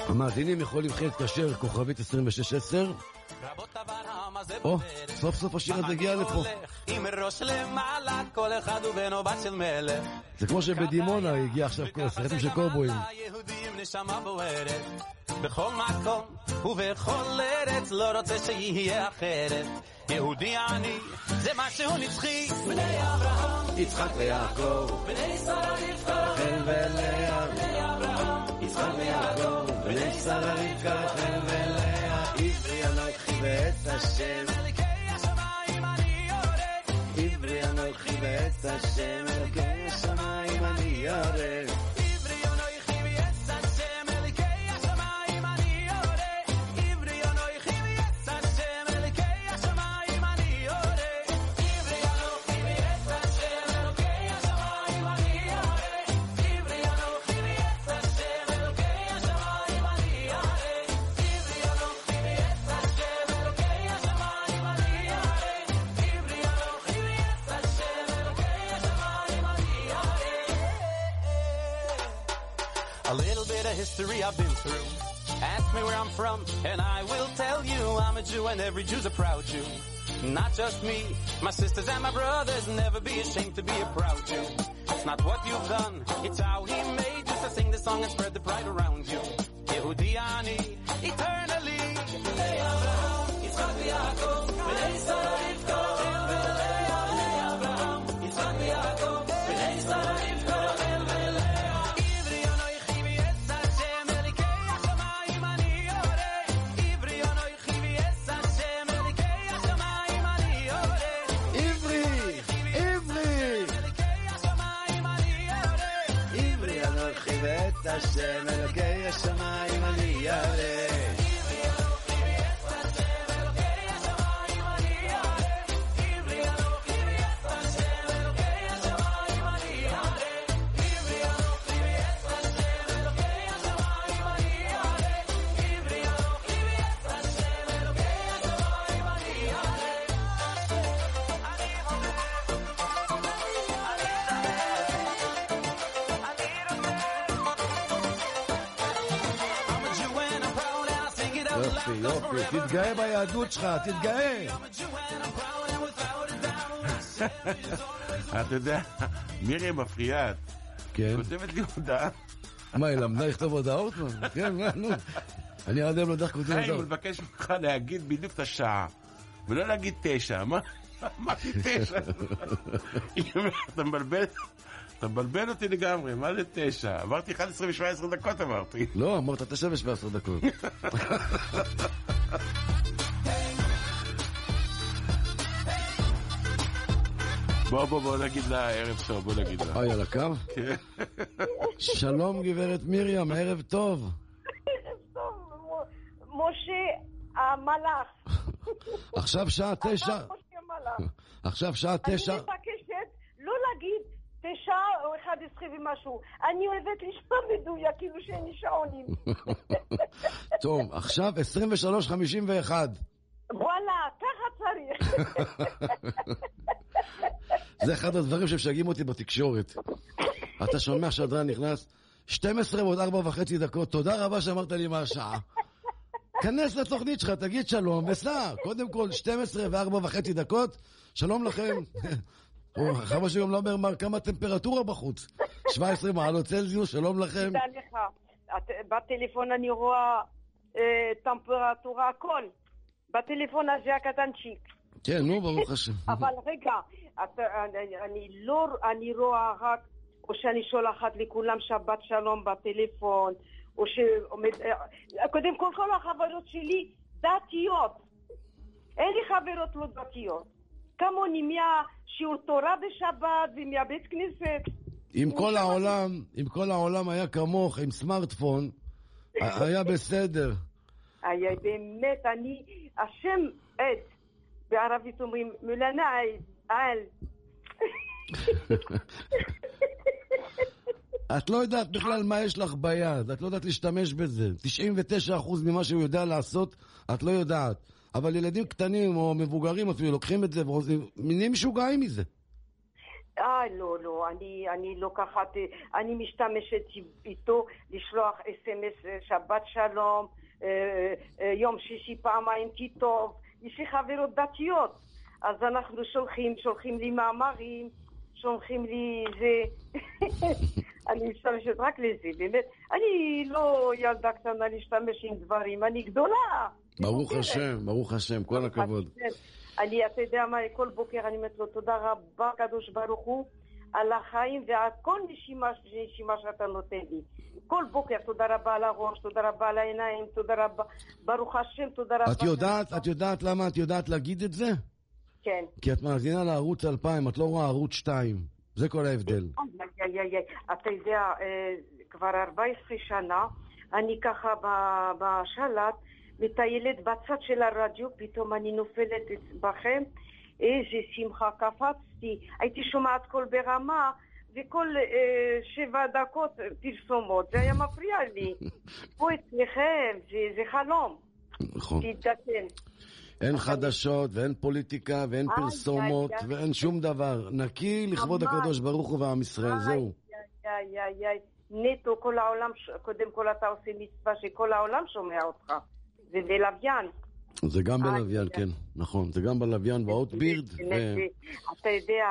המאזינים יכולים להתקשר כוכבית 2610 או, סוף סוף השיר הזה הגיע לפה. זה כמו שבדימונה הגיע עכשיו כל הסרטים של קובויים. יהודים נשמה בוערת, בכל מקום ובכל ארץ, לא רוצה שיהיה אחרת. יהודי אני, זה משהו נצחי. בני אברהם, יצחק ויעקב, בני שרה רבקה, רחל ולאה, בני אברהם, יצחק ויעקב, בני שרה רבקה, רחל ולאה, עברי אנוכי ואת השם, מלכי השמיים אני יורד. עברי אנוכי ואת השם, אלוקי השמיים אני יורד. History I've been through. Ask me where I'm from, and I will tell you I'm a Jew, and every Jew's a proud Jew. Not just me, my sisters and my brothers. Never be ashamed to be a proud Jew. It's not what you've done, it's how He made you. So sing the song and spread the pride around you. Yehudi eternally. Bnei Abraham, Yitzchak v'Yaakov, ואת יופי, יופי, תתגאה ביהדות שלך, תתגאה. אתה יודע, מרים אפריאט כן. כותבת לי הודעה, מה, היא למדה לכתוב הודעות? כן, מה, נו. אני עד היום לא יודע איך כותבים חיים, הוא הודעות. מבקש ממך להגיד בדיוק את השעה, ולא להגיד תשע. מה? אמרתי תשע. אתה מבלבל, אתה מבלבל אותי לגמרי, מה זה תשע? עברתי 11 ו-17 דקות אמרתי. לא, אמרת תשע ושבע עשרה דקות. בוא, בוא, בוא נגיד לה ערב טוב, בוא נגיד לה. היי, על הקו? כן. שלום, גברת מרים, ערב טוב. טוב, מ- משה המלאך. עכשיו שעה תשע. עכשיו שעה אני תשע, מבקשת לא להגיד תשע או אחד עשרה ומשהו. אני אוהבת לשמוע מדויק, כאילו שאין לי שעונים. טוב, עכשיו 23.51. וואלה, ככה צריך. זה אחד הדברים שמשגעים אותי בתקשורת. אתה שומע שדרן נכנס, 12 ועוד 4 וחצי דקות, תודה רבה שאמרת לי מה השעה. כנס לתוכנית שלך, תגיד שלום וסע. קודם כל, 12 ו-4 וחצי דקות, שלום לכם. או, חבל שגם לא אומר מה- כמה טמפרטורה בחוץ. 17 מעלות צלזיוס, שלום לכם. תדע לך, בטלפון אני רואה אה, טמפרטורה, הכל. בטלפון הזה הקטנצ'יק. כן, נו, ברוך השם. אבל רגע, אני, לא, אני רואה רק, או שאני שולחת לכולם שבת שלום בטלפון, או שעומד, אה, קודם כל כל החברות שלי דתיות. אין לי חברות לא דתיות. כמוני מהשיעור תורה בשבת ומהבית כנסת. אם כל העולם, אם כל העולם היה כמוך עם סמארטפון, היה בסדר. היה באמת, אני, השם עד, בערבית אומרים, מולנה על. את לא יודעת בכלל מה יש לך ביד, את לא יודעת להשתמש בזה. 99% ממה שהוא יודע לעשות, את לא יודעת. אבל ילדים קטנים או מבוגרים אפילו לוקחים את זה ונהיים משוגעים מזה. אה, לא, לא, אני, אני לוקחת, אני משתמשת איתו לשלוח אס.אם.אס שבת שלום, אה, אה, יום שישי פעמיים כי טוב, יש לי חברות דתיות, אז אנחנו שולחים, שולחים לי מאמרים, שולחים לי זה, אני משתמשת רק לזה, באמת, אני לא ילדה קטנה להשתמש עם דברים, אני גדולה. ברוך מבוגרת. השם, ברוך השם, כל הכבוד. אני, אתה יודע מה, כל בוקר אני אומרת לו, תודה רבה, קדוש ברוך הוא, על החיים ועל כל נשימה, נשימה שאתה נותן לי. כל בוקר, תודה רבה על הראש, תודה רבה על העיניים, תודה רבה, ברוך השם, תודה רבה. את יודעת, את יודעת למה את יודעת להגיד את זה? כן. כי את מאזינה לערוץ 2000, את לא רואה ערוץ 2. זה כל ההבדל. אתה יודע, אה, כבר 14 שנה, אני ככה בשלט מטיילת בצד של הרדיו, פתאום אני נופלת בכם, איזה שמחה, קפצתי, הייתי שומעת קול ברמה, וכל אה, שבע דקות פרסומות, זה היה מפריע לי. פה אצלכם, זה, זה חלום, נכון. תתקן. אין חדשות ואין פוליטיקה ואין פרסומות. ואין שום דבר. נקי לכבוד. הקדוש ברוך הוא ועם ישראל, זהו. נטו, כל העולם, קודם כל אתה עושה מצווה שכל העולם שומע אותך. זה בלוויין. זה גם איי, בלוויין, איי. כן, נכון. זה גם בלוויין באוטבירד. אתה יודע,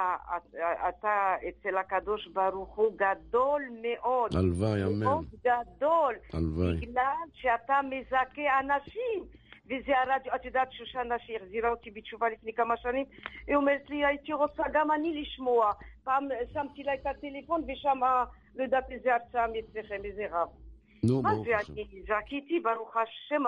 אתה- אצל הקדוש ברוך הוא גדול מאוד. הלוואי, אמן. מאוד גדול. הלוואי. בגלל שאתה מזכה אנשים. וזה הרדיו, את יודעת, שושנה שהחזירה אותי בתשובה לפני כמה שנים, היא אומרת לי, הייתי רוצה גם אני לשמוע. פעם שמתי לה את הטלפון ושם, לא יודעת איזה הרצאה מאצלכם, איזה רב. נו, מה ברוך זה, השם. אני זכיתי, ברוך השם,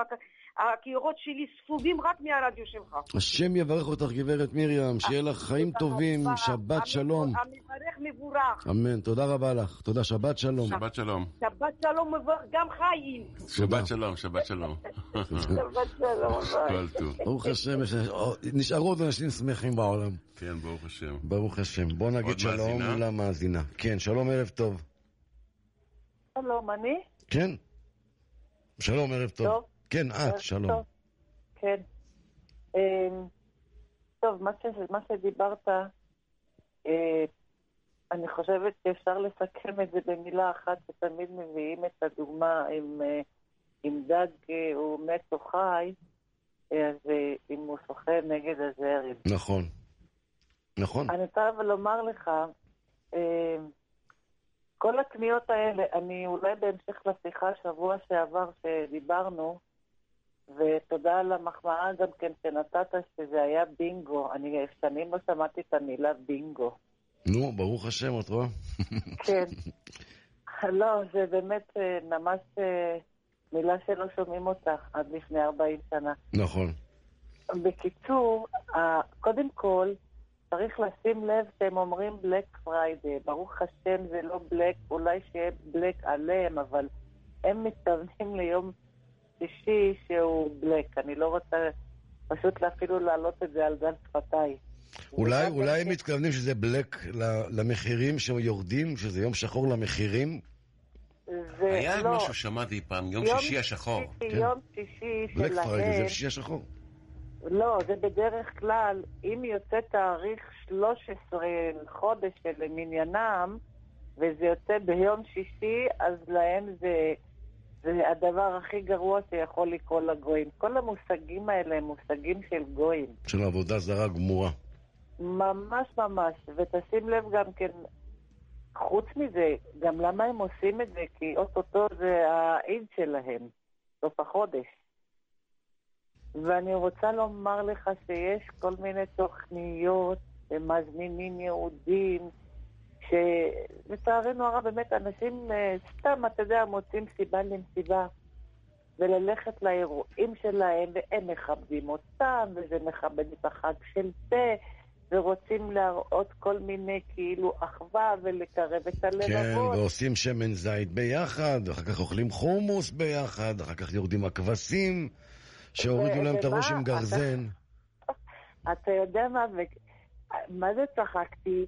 הקירות שלי ספוגים רק מהרדיו שלך. השם יברך אותך, גברת מרים, שיהיה לך חיים טובים, שבת שלום. המברך מבורך. אמן, תודה רבה לך. תודה, שבת שלום. שבת שלום. שבת שלום מברך גם חיים. שבת שלום, שבת שלום. שבת שלום. ביי. כל טוב. ברוך השם, יש- נשארו עוד אנשים שמחים בעולם. כן, ברוך השם. ברוך השם. בוא נגיד שלום מאזינה? למאזינה. כן, שלום, ערב טוב. שלום, אני? כן? שלום, ערב טוב. טוב. כן, את, שלום. טוב. כן. אמ, טוב, מה, ש... מה שדיברת, אה, אני חושבת שאפשר לסכם את זה במילה אחת, שתמיד מביאים את הדוגמה אם, אה, אם דג אה, הוא מת או חי, אה, אז אה, אם הוא שוחה נגד הזרם. נכון. נכון. אני רוצה אבל לומר לך, אה, כל הקניות האלה, אני אולי בהמשך לשיחה שבוע שעבר שדיברנו, ותודה על המחמאה גם כן שנתת, שזה היה בינגו. אני שנים לא שמעתי את המילה בינגו. נו, ברוך השם, את רואה? כן. לא, זה באמת אה, ממש אה, מילה שלא שומעים אותה עד לפני 40 שנה. נכון. בקיצור, קודם כל, צריך לשים לב שהם אומרים בלק פריידי. ברוך השם זה לא בלק, אולי שיהיה בלק עליהם, אבל הם מתכוונים ליום שישי שהוא בלק. אני לא רוצה פשוט אפילו להעלות את זה על דל שפתיי. אולי, וגם אולי הם כן- מתכוונים שזה בלק ל- למחירים שיורדים, שזה יום שחור למחירים? זה היה לא, משהו שמעתי פעם, יום יום שישי השחור. שישי, כן. יום שישי בלק פריידי שלהם, זה שישי השחור. לא, זה בדרך כלל, אם יוצא תאריך 13 חודש שלמניינם, וזה יוצא ביום שישי, אז להם זה, זה הדבר הכי גרוע שיכול לקרות לגויים. כל המושגים האלה הם מושגים של גויים. של עבודה זרה גמורה. ממש ממש. ותשים לב גם כן, חוץ מזה, גם למה הם עושים את זה? כי אוטוטו זה העיד שלהם, סוף החודש. ואני רוצה לומר לך שיש כל מיני תוכניות שמזמינים יהודים, שלצערנו הרב באמת אנשים אה, סתם, אתה יודע, מוצאים סיבה למסיבה. וללכת לאירועים שלהם, והם מכבדים אותם, וזה מכבד את החג של זה, ורוצים להראות כל מיני כאילו אחווה ולקרב את הלבבות. כן, ועושים שמן זית ביחד, ואחר כך אוכלים חומוס ביחד, אחר כך יורדים הכבשים, שהורידו להם את הראש? עם גרזן. אתה יודע מה. מה זה צחקתי?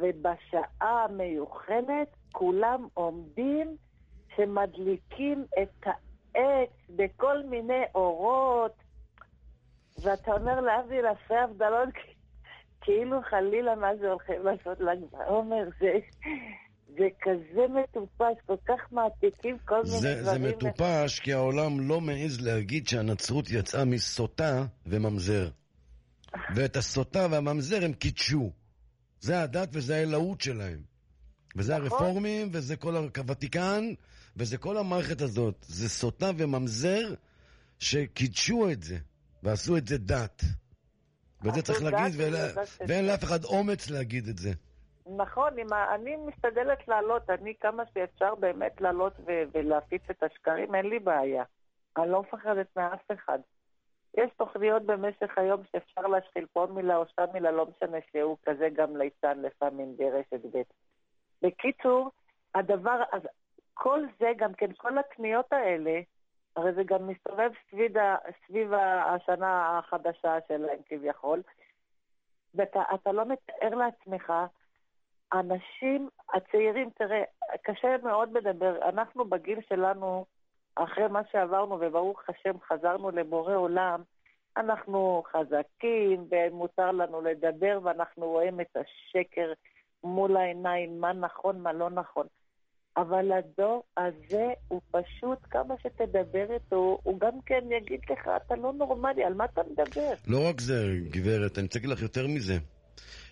ובשעה המיוחדת כולם עומדים שמדליקים את העץ בכל מיני אורות, ואתה אומר להבדיל אלפי הבדלות, כאילו חלילה מה זה הולכים לעשות ל"ג בעומר, זה, זה כזה מטופש, כל כך מעתיקים כל מיני זה, זה דברים. מטופש כי העולם לא מעז להגיד שהנצרות יצאה מסוטה וממזר. ואת הסוטה והממזר הם קידשו. זה הדת וזה האלוהות שלהם. וזה נכון. הרפורמים, וזה כל הוותיקן, וזה כל המערכת הזאת. זה סוטה וממזר שקידשו את זה, ועשו את זה דת. ואת זה עשו צריך דת להגיד, וזה של ואין. לאף אחד אומץ להגיד את זה. נכון, ה... אני משתדלת לעלות, אני כמה שאפשר באמת לעלות ו... ולהפיץ את השקרים, אין לי בעיה. אני לא מפחדת מאף אחד. יש תוכניות במשך היום שאפשר להשחיל פה מילה או שם מילה, לא משנה שהוא כזה גם ליצן לפעמים ברשת ב'. בקיצור, הדבר, אז כל זה, גם כן, כל הקניות האלה, הרי זה גם מסתובב סביב. סביב השנה החדשה שלהם כביכול, ואתה אתה לא מתאר לעצמך האנשים הצעירים, תראה, קשה מאוד לדבר. אנחנו בגיל שלנו, אחרי מה שעברנו, וברוך השם חזרנו לבורא עולם, אנחנו חזקים, ומותר לנו לדבר, ואנחנו רואים את השקר מול העיניים, מה נכון, מה לא נכון. אבל הדור הזה הוא פשוט, כמה שתדבר איתו, הוא גם כן יגיד לך, אתה לא נורמלי, על מה אתה מדבר? לא רק זה, גברת, אני רוצה להגיד לך יותר מזה.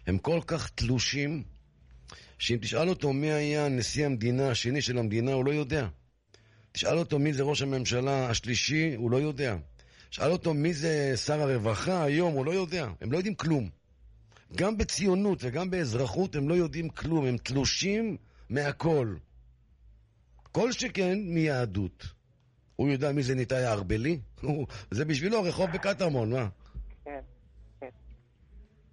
הם כל כך תלושים, שאם תשאל אותו מי היה נשיא המדינה השני של המדינה, הוא לא יודע. תשאל אותו מי זה ראש הממשלה השלישי, הוא לא יודע. תשאל אותו מי זה שר הרווחה היום, הוא לא יודע. הם לא יודעים כלום. גם בציונות וגם באזרחות הם לא יודעים כלום, הם תלושים מהכל. כל שכן מיהדות. הוא יודע מי זה ניתאי הארבלי? הוא- זה בשבילו רחוב בקטמון, מה? כן, כן.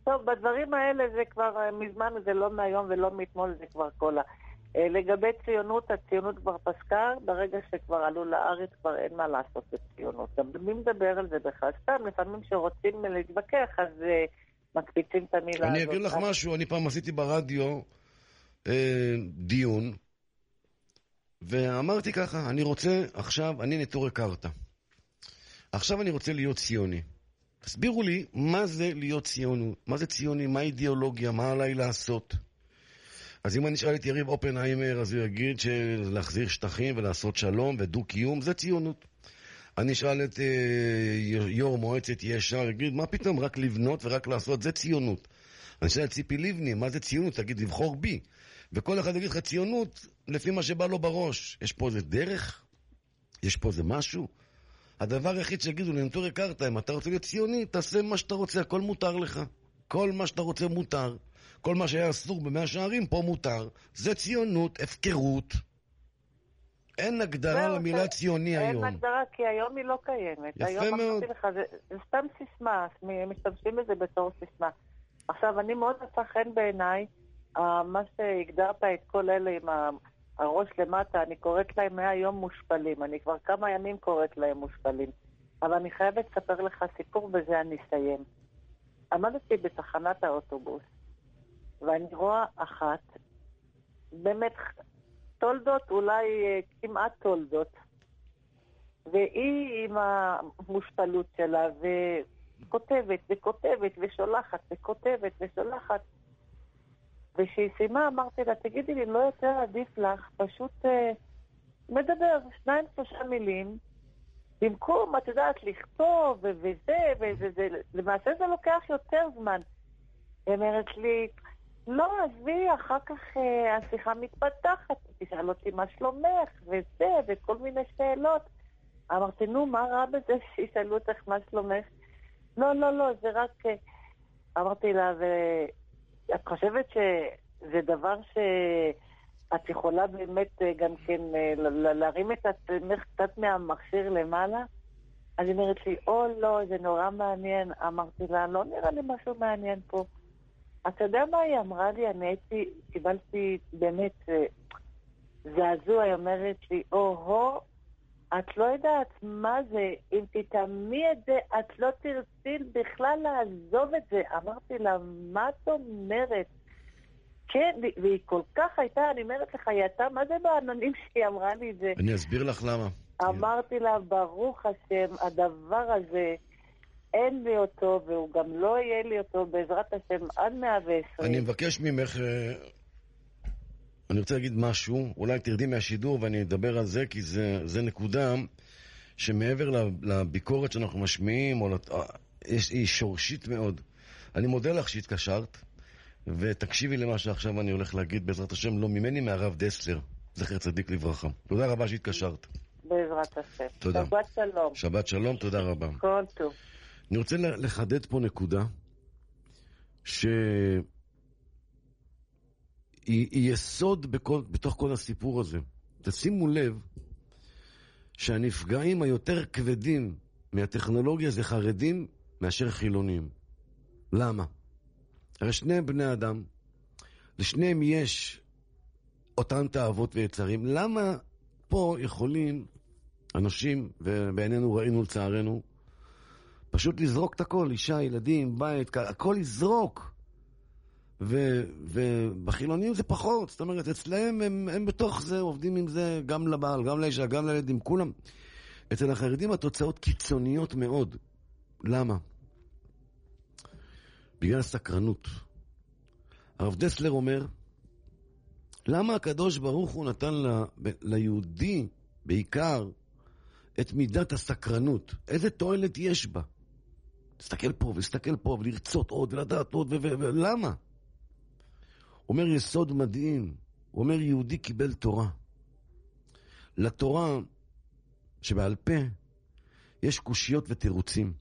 טוב, בדברים האלה זה כבר אה, מזמן, זה לא מהיום ולא מאתמול, זה כבר כל ה... אה, לגבי ציונות, הציונות כבר פסקה, ברגע שכבר עלו לארץ כבר אין מה לעשות בציונות. גם מי מדבר על זה בכלל? סתם, לפעמים כשרוצים להתווכח, אז אה, מקפיצים את המילה הזאת. אני אגיד לך משהו, אני פעם עשיתי ברדיו אה, דיון, ואמרתי ככה, אני רוצה עכשיו, אני נטורי קרתא. עכשיו אני רוצה להיות ציוני. תסבירו לי מה זה להיות ציוני, מה זה ציוני, מה האידיאולוגיה, מה עליי לעשות. אז אם אני אשאל את יריב אופנהיימר, אז הוא יגיד שלהחזיר שטחים ולעשות שלום ודו-קיום זה ציונות. אני אשאל את אה, יו"ר מועצת יש"ע, יגיד, מה פתאום, רק לבנות ורק לעשות, זה ציונות. אני אשאל את ציפי לבני, מה זה ציונות? תגיד, לבחור בי. וכל אחד יגיד לך ציונות לפי מה שבא לו בראש. יש פה איזה דרך? יש פה איזה משהו? הדבר היחיד שיגידו לי, נטורי קרתא, אם אתה רוצה להיות ציוני, תעשה מה שאתה רוצה, הכל מותר לך. כל מה שאתה רוצה מותר. כל מה שהיה אסור במאה שערים, פה מותר. זה ציונות, הפקרות. אין הגדרה למילה ציוני אין היום. הגדרה, כי היום היא לא קיימת. יפה היום מאוד. לך, זה, זה סתם סיסמה, משתמשים בזה בתור סיסמה. עכשיו, אני מאוד מצא חן בעיניי, אה, מה שהגדרת את כל אלה עם ה- הראש למטה, אני קוראת להם מהיום מושפלים. אני כבר כמה ימים קוראת להם מושפלים. אבל אני חייבת לספר לך סיפור, בזה אני אסיים. עמדתי בתחנת האוטובוס, ואני רואה אחת, באמת תולדות, אולי אה, כמעט תולדות, והיא עם המושפלות שלה, וכותבת וכותבת ושולחת וכותבת ושולחת. וכשהיא סיימה אמרתי לה, תגידי לי, לא יותר עדיף לך פשוט אה, מדבר, שניים שלושה מילים, במקום, את יודעת, לכתוב וזה, וזה, זה, למעשה זה לוקח יותר זמן. היא אומרת לי, לא, עזבי, אחר כך אה, השיחה מתפתחת, תשאל אותי מה שלומך, וזה, וכל מיני שאלות. אמרתי, נו, מה רע בזה שישאלו אותך מה שלומך? לא, לא, לא, זה רק... אה, אמרתי לה, ואת חושבת שזה דבר ש... את יכולה באמת אה, גם כן אה, להרים את עצמך קצת מהמכשיר למעלה? אז היא אומרת לי, או לא, זה נורא מעניין. אמרתי לה, לא נראה לי משהו מעניין פה. אתה יודע מה היא אמרה לי? אני הייתי, קיבלתי באמת אה, זעזוע, היא אומרת לי, או-הו, את לא יודעת מה זה, אם תטעמי את זה, את לא תרצי בכלל לעזוב את זה. אמרתי לה, מה את אומרת? כן, והיא- והיא כל כך הייתה, אני אומרת לך, היא הייתה, מה זה בעננים שהיא אמרה לי את זה? אני אסביר לך למה. אמרתי לה, ברוך השם, הדבר הזה, אין לי אותו, והוא גם לא יהיה לי אותו, בעזרת השם, עד 120. אני מבקש ממך, אה, אני רוצה להגיד משהו, אולי תרדי מהשידור ואני אדבר על זה, כי זה, זה נקודה שמעבר לביקורת שאנחנו משמיעים, או לת... אה, יש, היא שורשית מאוד. אני מודה לך שהתקשרת, ותקשיבי למה שעכשיו אני הולך להגיד, בעזרת השם, לא ממני, מהרב דסלר, זכר צדיק לברכה. תודה רבה שהתקשרת. בעזרת השם. תודה. שבת שלום. שבת שלום, תודה רבה. כל טוב. אני רוצה לחדד פה נקודה שהיא היא יסוד בכל, בתוך כל הסיפור הזה. תשימו לב שהנפגעים היותר כבדים מהטכנולוגיה זה חרדים מאשר חילונים. למה? הרי שניהם בני אדם, לשניהם יש אותם תאוות ויצרים. למה פה יכולים אנשים, ובעינינו ראינו לצערנו, פשוט לזרוק את הכל, אישה, ילדים, בית, הכל לזרוק. ו, ובחילונים זה פחות, זאת אומרת, אצלהם הם, הם בתוך זה, עובדים עם זה, גם לבעל, גם לאישה, גם לילדים, כולם. אצל החרדים התוצאות קיצוניות מאוד. למה? בגלל הסקרנות. הרב דסלר אומר, למה הקדוש ברוך הוא נתן ל, ב, ליהודי, בעיקר, את מידת הסקרנות? איזה תועלת יש בה? להסתכל פה ולהסתכל פה ולרצות עוד ולדעת עוד, ולמה? אומר יסוד מדהים, הוא אומר יהודי קיבל תורה. לתורה שבעל פה יש קושיות ותירוצים.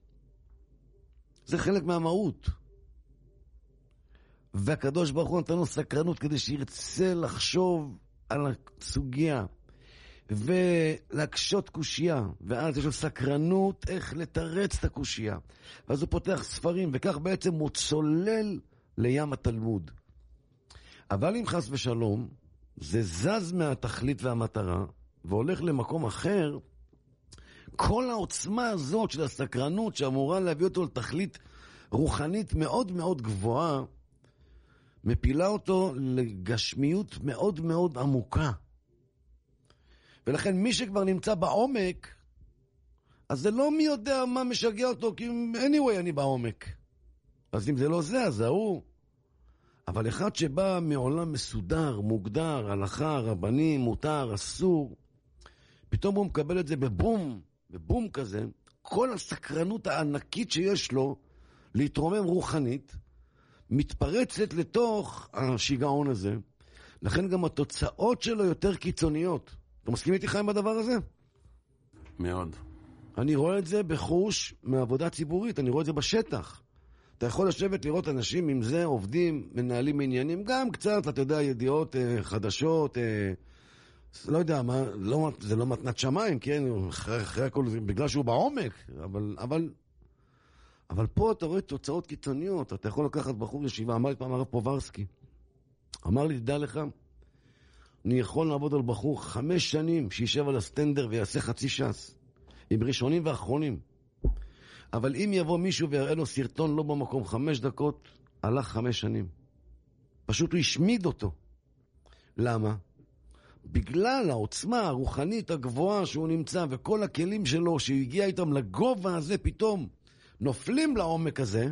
זה חלק מהמהות. והקדוש ברוך הוא נתן לו סקרנות כדי שירצה לחשוב על הסוגיה ולהקשות קושייה, ואז יש לו סקרנות איך לתרץ את הקושייה. ואז הוא פותח ספרים, וכך בעצם הוא צולל לים התלמוד. אבל אם חס ושלום, זה זז מהתכלית והמטרה, והולך למקום אחר, כל העוצמה הזאת של הסקרנות שאמורה להביא אותו לתכלית רוחנית מאוד מאוד גבוהה, מפילה אותו לגשמיות מאוד מאוד עמוקה. ולכן מי שכבר נמצא בעומק, אז זה לא מי יודע מה משגע אותו, כי anyway אני בעומק. אז אם זה לא זה, אז זה ההוא. אבל אחד שבא מעולם מסודר, מוגדר, הלכה, רבנים, מותר, אסור, פתאום הוא מקבל את זה בבום, בבום כזה, כל הסקרנות הענקית שיש לו להתרומם רוחנית, מתפרצת לתוך השיגעון הזה. לכן גם התוצאות שלו יותר קיצוניות. אתה מסכים איתי חיים בדבר הזה? מאוד. אני רואה את זה בחוש מעבודה ציבורית, אני רואה את זה בשטח. אתה יכול לשבת לראות אנשים עם זה, עובדים, מנהלים עניינים, גם קצת, אתה יודע, ידיעות אה, חדשות, אה, לא יודע, מה, לא, זה לא מתנת שמיים, כן, אחרי, אחרי הכל, בגלל שהוא בעומק, אבל, אבל, אבל פה אתה רואה תוצאות קיצוניות, אתה יכול לקחת בחור ישיבה, אמר לי פעם הרב פוברסקי, אמר לי, דע לך, אני יכול לעבוד על בחור חמש שנים שישב על הסטנדר ויעשה חצי ש"ס, עם ראשונים ואחרונים. אבל אם יבוא מישהו ויראה לו סרטון לא במקום חמש דקות, הלך חמש שנים. פשוט הוא השמיד אותו. למה? בגלל העוצמה הרוחנית הגבוהה שהוא נמצא וכל הכלים שלו שהוא הגיע איתם לגובה הזה פתאום נופלים לעומק הזה,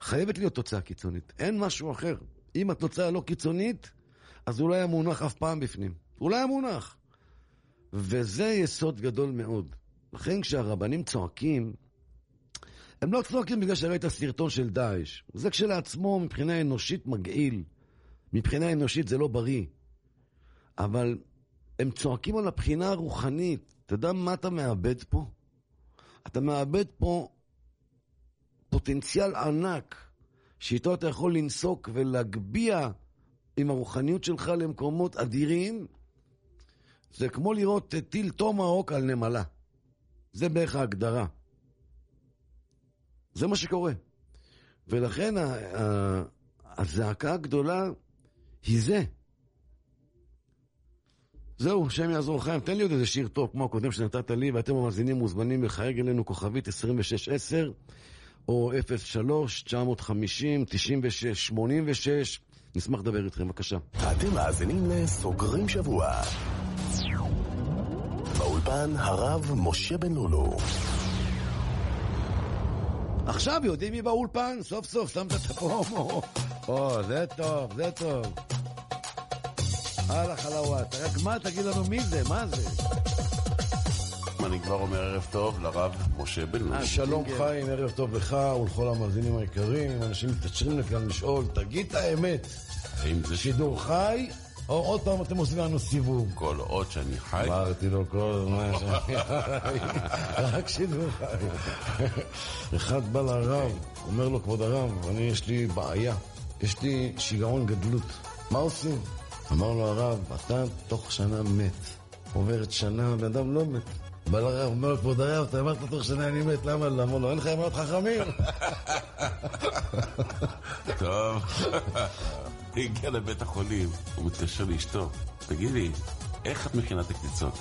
חייבת להיות תוצאה קיצונית. אין משהו אחר. אם התוצאה לא קיצונית, אז הוא לא היה מונח אף פעם בפנים. הוא לא היה מונח. וזה יסוד גדול מאוד. לכן כשהרבנים צועקים, הם לא צועקים בגלל שראית סרטון של דאעש. זה כשלעצמו מבחינה אנושית מגעיל. מבחינה אנושית זה לא בריא. אבל הם צועקים על הבחינה הרוחנית. אתה יודע מה אתה מאבד פה? אתה מאבד פה פוטנציאל ענק שאיתו אתה יכול לנסוק ולהגביה עם הרוחניות שלך למקומות אדירים, זה כמו לראות טיל טומהוק על נמלה. זה בערך ההגדרה. זה מה שקורה. ולכן הזעקה הגדולה היא זה. זהו, השם יעזור לכם. תן לי עוד איזה שיר טוב כמו הקודם שנתת לי, ואתם המאזינים מוזמנים לחייג אלינו כוכבית 2610 או 03-950-96-86. נשמח לדבר איתכם, בבקשה. אתם מאזינים לסוגרים שבוע. באולפן הרב משה בן לולו. עכשיו יודעים מי באולפן? סוף סוף שמת את הפרומו. או, זה טוב, זה טוב. הלאה חלאוואט. רק מה, תגיד לנו מי זה, מה זה? אני כבר אומר ערב טוב לרב משה בן לוי. שלום חיים, ערב טוב לך ולכל המאזינים היקרים. אנשים מתקשרים לכאן לשאול, תגיד את האמת, האם זה שידור חי, או עוד פעם אתם עושים לנו סיבוב? כל עוד שאני חי? אמרתי לו כל הזמן שאני חי, רק שידור חי. אחד בא לרב, אומר לו, כבוד הרב, אני יש לי בעיה, יש לי שיגעון גדלות, מה עושים? אמר לו הרב, אתה תוך שנה מת. עוברת שנה, הבן אדם לא מת. בא אומר כבוד הרב, אתה אמרת תוך שנה אני מת, למה? למה לא? אין לך אמרת חכמים. טוב. הגיע לבית החולים, הוא מתקשר לאשתו, תגידי, איך את מכינה את הקציצות?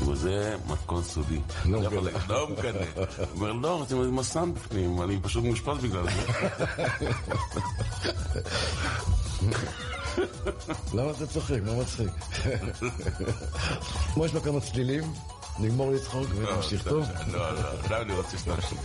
הוא זה מתכון סודי. לא מקנא. לא מקנא. הוא אומר, לא, אתם עם הסם בפנים, אני פשוט מאושפז בגלל זה. למה אתה צוחק? מה מצחיק? כמו יש לו כמה צלילים, נגמור לצחוק ונמשיך טוב. לא, לא, עכשיו אני רוצה שתמשיך.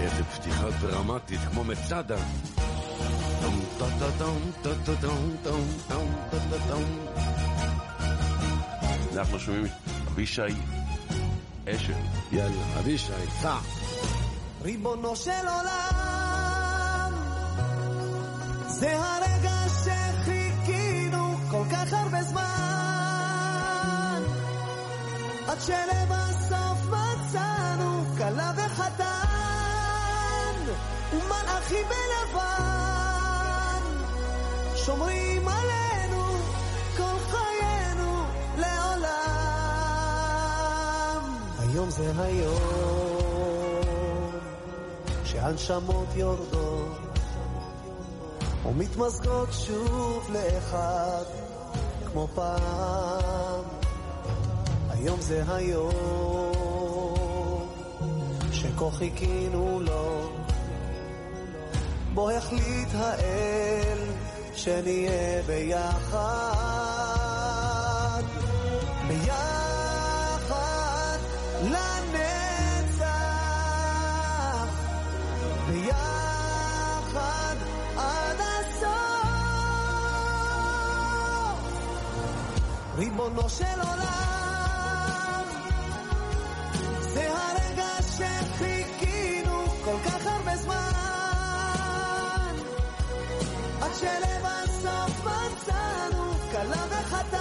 איזה פתיחה דרמטית, כמו מצדה. אנחנו שומעים אבישי אשל. יאללה, אבישי, סע. ריבונו של עולם, זה הרגע שחיכינו כל כך הרבה זמן, עד שלבסוף מצאנו כלה וחתן, ומלאכים בלבן, שומרים עלינו היום זה היום שהנשמות יורדות ומתמזגות שוב לאחד כמו פעם. היום זה היום שכה חיכינו לו בו החליט האל שנהיה ביחד ריבונו של עולם זה הרגע שחיכינו כל כך הרבה זמן. עד שלבסוף מצאנו כלה וחתן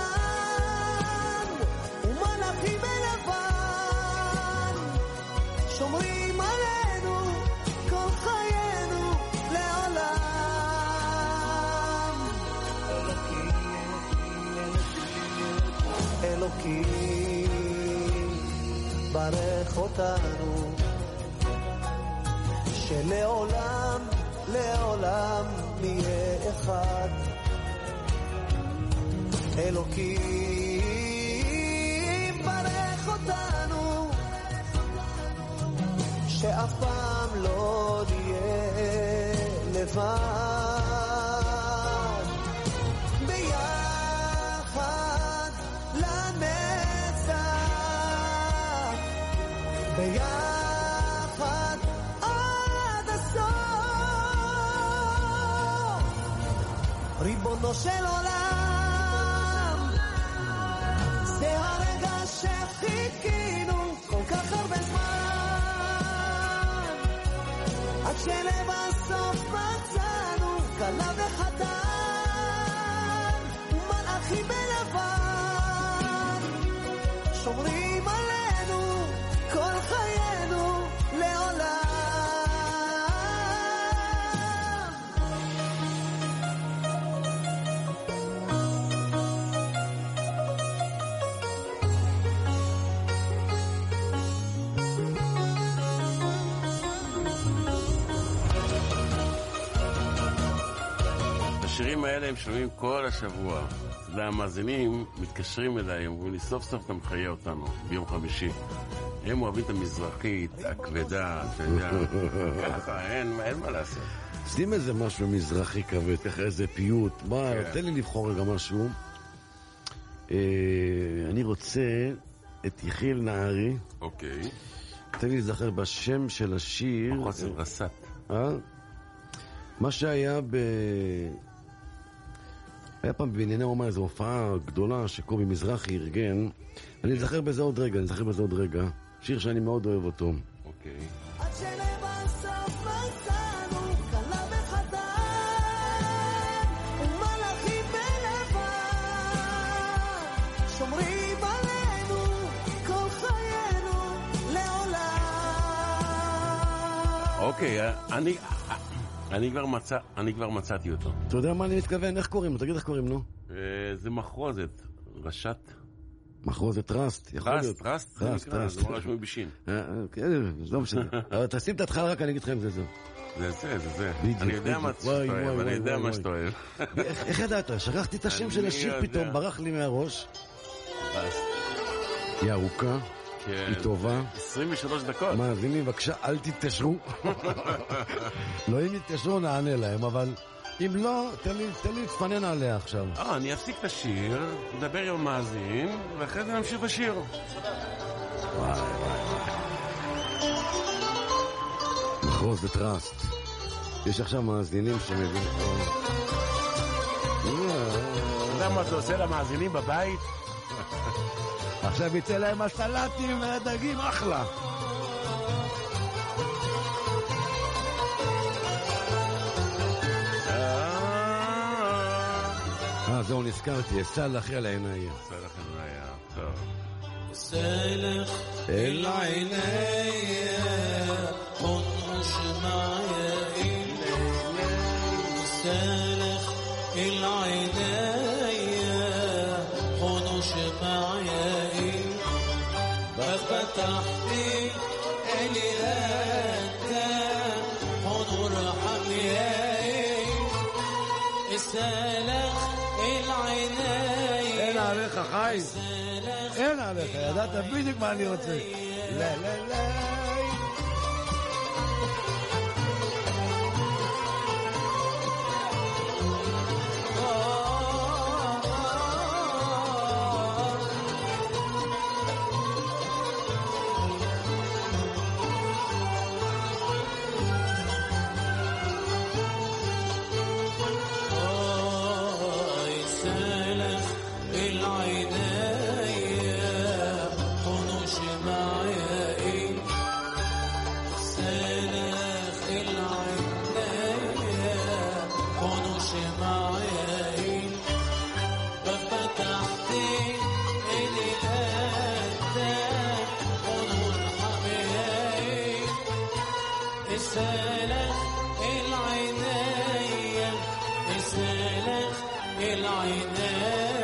ומלאכים בלבן. שומרים אלוקים ברך אותנו שלעולם לעולם נהיה אחד. אלוקים ברך אותנו שאף פעם לא נהיה לבד ריבונו של עולם זה הרגע שחיכינו כל כך הרבה זמן עד שלבסוף מצאנו כלה וחתן מלאכים בלבן שומרים עלינו כל חיינו השירים האלה הם שומעים כל השבוע. אתה יודע, המאזינים מתקשרים אליי, אומרים לי, סוף סוף אתה מחיה אותנו, ביום חמישי. הם אוהבים את המזרחית, הכבדה, אתה יודע, ככה, אין מה לעשות. שים איזה משהו מזרחי כבד, ככה איזה פיוט. מה, כן. תן לי לבחור רגע משהו. אה, אני רוצה את יחיאל נהרי. אוקיי. תן לי להיזכר בשם של השיר. חוסר רס"ט. אה? מה שהיה ב... היה פעם בענייני אומה איזו הופעה גדולה שקובי מזרחי ארגן. אני אזכר בזה עוד רגע, אני אזכר בזה עוד רגע. שיר שאני מאוד אוהב אותו. אוקיי. אוקיי, אה, אני... אני כבר מצא- אני כבר מצאתי אותו. אתה יודע מה אני מתכוון? איך קוראים לו? תגיד איך קוראים לו? אה, זה מחרוזת, רש"ת. מחרוזת Trust, יכול להיות. Trust, זה Trust, נקרא, Trust. זה ממש אה, כן, לא משנה. אבל תשים את ההתחלה רק, אני אגיד לך אם זה זה. זה זה, זה זה. אני יודע מה. שאתה אוהב, אני יודע מה. שאתה אוהב. איך ידעת? שכחתי את השם של השיר. פתאום, ברח לי מהראש. היא ארוכה, כן. היא טובה. 23 דקות. מאזינים, בבקשה, אל תתקשרו. לא אם יתקשרו, נענה להם, אבל אם לא, תן לי תן לי להתפנן עליה עכשיו. אה, אני אפסיק את השיר, נדבר עם המאזין, ואחרי זה נמשיך בשיר. וואי, וואי, וואי. מחרוז וטראסט. יש עכשיו מאזינים שמבינים... אתה יודע מה זה עושה למאזינים בבית? עכשיו יצא להם הסלטים והדגים אחלה. אה, זהו, נזכרתי, סלח אל עיניה. סלח אל עיניה, טוב. סלח אל עיניה, חון ושמעיה איליה. סלח אל עיניה. ففتحت الهدى حضور حمياي سالخ العناية אין עליך, חיים. سالخ אין עליך, ידעת בדיוק מה אני רוצה. לה לה לה. el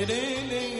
it ain't, ain't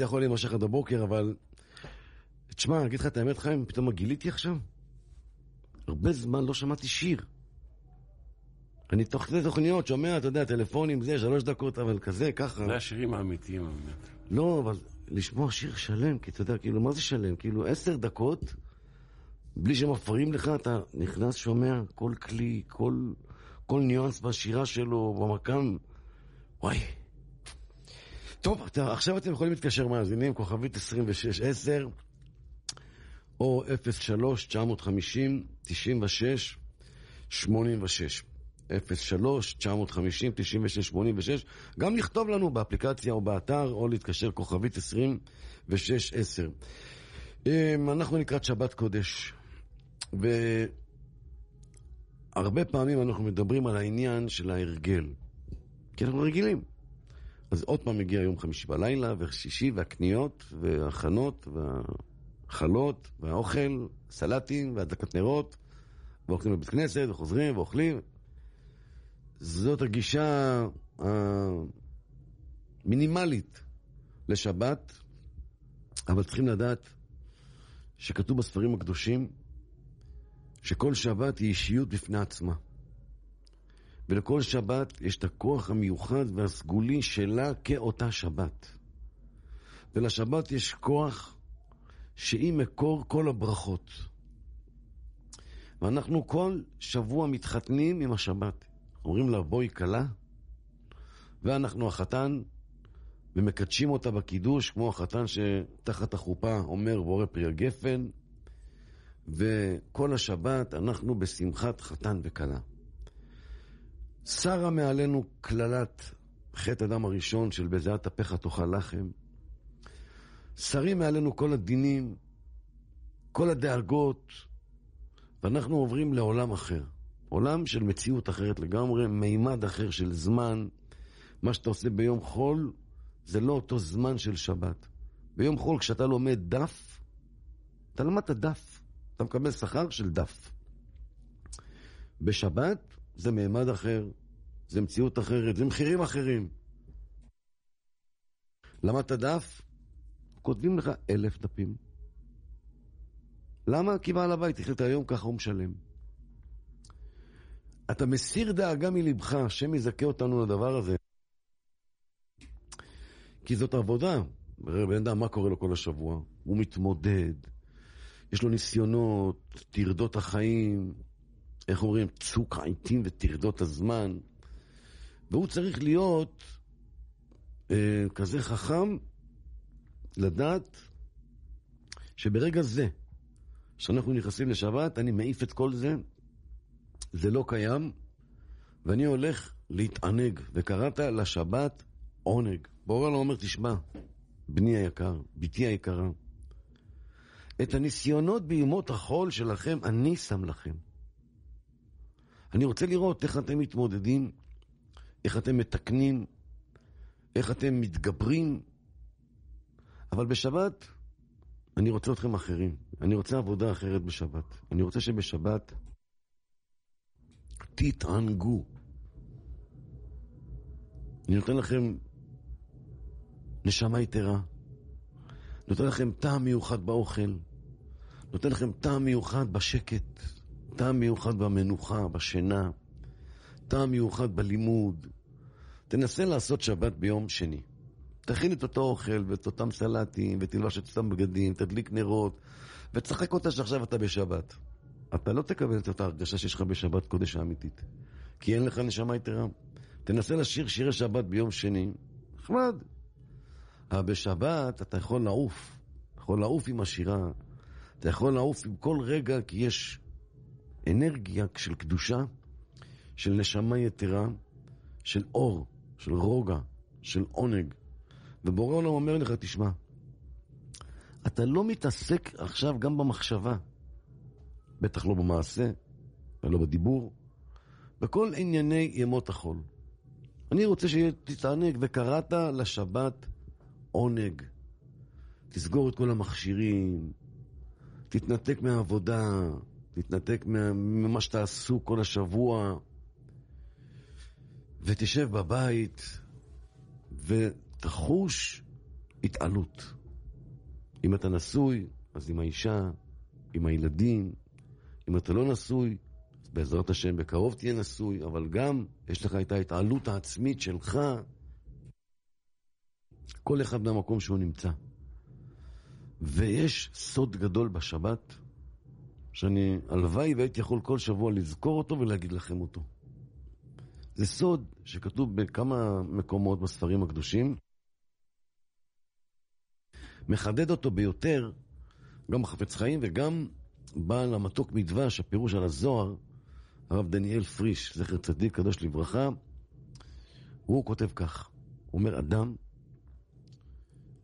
זה יכול להימשך עד הבוקר, אבל... תשמע, אני אגיד לך את האמת, חיים, פתאום גיליתי עכשיו? הרבה זמן לא שמעתי שיר. אני תוך כדי תוכניות שומע, אתה יודע, טלפונים, זה, שלוש דקות, אבל כזה, ככה. זה השירים האמיתיים, באמת. לא, אבל לשמוע שיר שלם, כי אתה יודע, כאילו, מה זה שלם? כאילו, עשר דקות, בלי שמפריעים לך, אתה נכנס, שומע כל כלי, כל, כל ניואנס בשירה שלו, במקם. וואי. טוב, אתה, עכשיו אתם יכולים להתקשר מאזינים, כוכבית 2610, או 03-950-96-86. 03-950-96-86. גם לכתוב לנו באפליקציה או באתר, או להתקשר כוכבית 2610. אמ, אנחנו לקראת שבת קודש, והרבה פעמים אנחנו מדברים על העניין של ההרגל. כי אנחנו רגילים. אז עוד פעם מגיע יום חמישי בלילה, ושישי, והקניות, וההכנות, והחלות, והאוכל, סלטים, והדלקת נרות, והולכים לבית כנסת, וחוזרים, ואוכלים. זאת הגישה המינימלית לשבת, אבל צריכים לדעת שכתוב בספרים הקדושים שכל שבת היא אישיות בפני עצמה. ולכל שבת יש את הכוח המיוחד והסגולי שלה כאותה שבת. ולשבת יש כוח שהיא מקור כל הברכות. ואנחנו כל שבוע מתחתנים עם השבת. אומרים לה, בואי כלה, ואנחנו החתן, ומקדשים אותה בקידוש, כמו החתן שתחת החופה אומר בורא פרי הגפן, וכל השבת אנחנו בשמחת חתן וכלה. שרה מעלינו קללת חטא אדם הראשון של בזיעת אפיך תאכל לחם. שרים מעלינו כל הדינים, כל הדאגות, ואנחנו עוברים לעולם אחר. עולם של מציאות אחרת לגמרי, מימד אחר של זמן. מה שאתה עושה ביום חול זה לא אותו זמן של שבת. ביום חול כשאתה לומד דף, אתה למדת דף. אתה מקבל שכר של דף. בשבת זה מימד אחר, זה מציאות אחרת, זה מחירים אחרים. למדת דף, כותבים לך אלף דפים. למה? כי בעל הבית החליט היום, ככה הוא משלם. אתה מסיר דאגה מלבך, השם יזכה אותנו לדבר הזה. כי זאת עבודה. בן אדם, מה קורה לו כל השבוע? הוא מתמודד, יש לו ניסיונות, טרדות החיים, איך אומרים, צוק העיתים וטרדות הזמן. והוא צריך להיות אה, כזה חכם, לדעת שברגע זה, שאנחנו נכנסים לשבת, אני מעיף את כל זה, זה לא קיים, ואני הולך להתענג. וקראת לשבת עונג. בורא לו אומר, תשמע, בני היקר, בתי היקרה, את הניסיונות בימות החול שלכם אני שם לכם. אני רוצה לראות איך אתם מתמודדים, איך אתם מתקנים, איך אתם מתגברים, אבל בשבת אני רוצה אתכם אחרים. אני רוצה עבודה אחרת בשבת. אני רוצה שבשבת תתענגו. אני נותן לכם נשמה יתרה. נותן לכם טעם מיוחד באוכל. נותן לכם טעם מיוחד בשקט. טעם מיוחד במנוחה, בשינה. טעם מיוחד בלימוד. תנסה לעשות שבת ביום שני. תכין את אותו אוכל ואת אותם סלטים, ותלבש את אותם בגדים, תדליק נרות, ותשחק אותה שעכשיו אתה בשבת. אתה לא תקבל את אותה הרגשה שיש לך בשבת קודש האמיתית. כי אין לך נשמה יתרה. תנסה לשיר שירי שבת ביום שני, נחמד. אבל בשבת אתה יכול לעוף. יכול לעוף עם השירה. אתה יכול לעוף עם כל רגע, כי יש אנרגיה של קדושה, של נשמה יתרה, של אור, של רוגע, של עונג. ובורא עולם אומר לך, תשמע, אתה לא מתעסק עכשיו גם במחשבה, בטח לא במעשה ולא בדיבור, בכל ענייני ימות החול. אני רוצה שתתענג, וקראת לשבת עונג. תסגור את כל המכשירים, תתנתק מהעבודה, תתנתק ממה שאתה עסוק כל השבוע, ותשב בבית, ותחוש התעלות. אם אתה נשוי, אז עם האישה, עם הילדים. אם אתה לא נשוי, אז בעזרת השם בקרוב תהיה נשוי, אבל גם יש לך את ההתעלות העצמית שלך, כל אחד מהמקום שהוא נמצא. ויש סוד גדול בשבת, שאני, הלוואי והייתי יכול כל שבוע לזכור אותו ולהגיד לכם אותו. זה סוד שכתוב בכמה מקומות בספרים הקדושים. מחדד אותו ביותר גם חפץ חיים וגם בעל המתוק מדבש, הפירוש על הזוהר, הרב דניאל פריש, זכר צדיק קדוש לברכה, הוא כותב כך, הוא אומר, אדם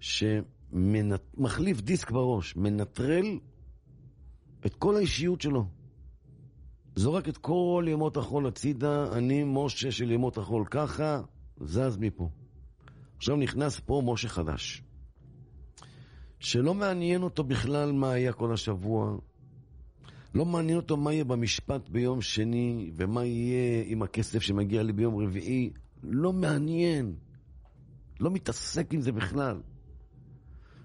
שמחליף דיסק בראש, מנטרל את כל האישיות שלו. זורק את כל ימות החול הצידה, אני משה של ימות החול, ככה, זז מפה. עכשיו נכנס פה משה חדש, שלא מעניין אותו בכלל מה היה כל השבוע, לא מעניין אותו מה יהיה במשפט ביום שני, ומה יהיה עם הכסף שמגיע לי ביום רביעי, לא מעניין, לא מתעסק עם זה בכלל.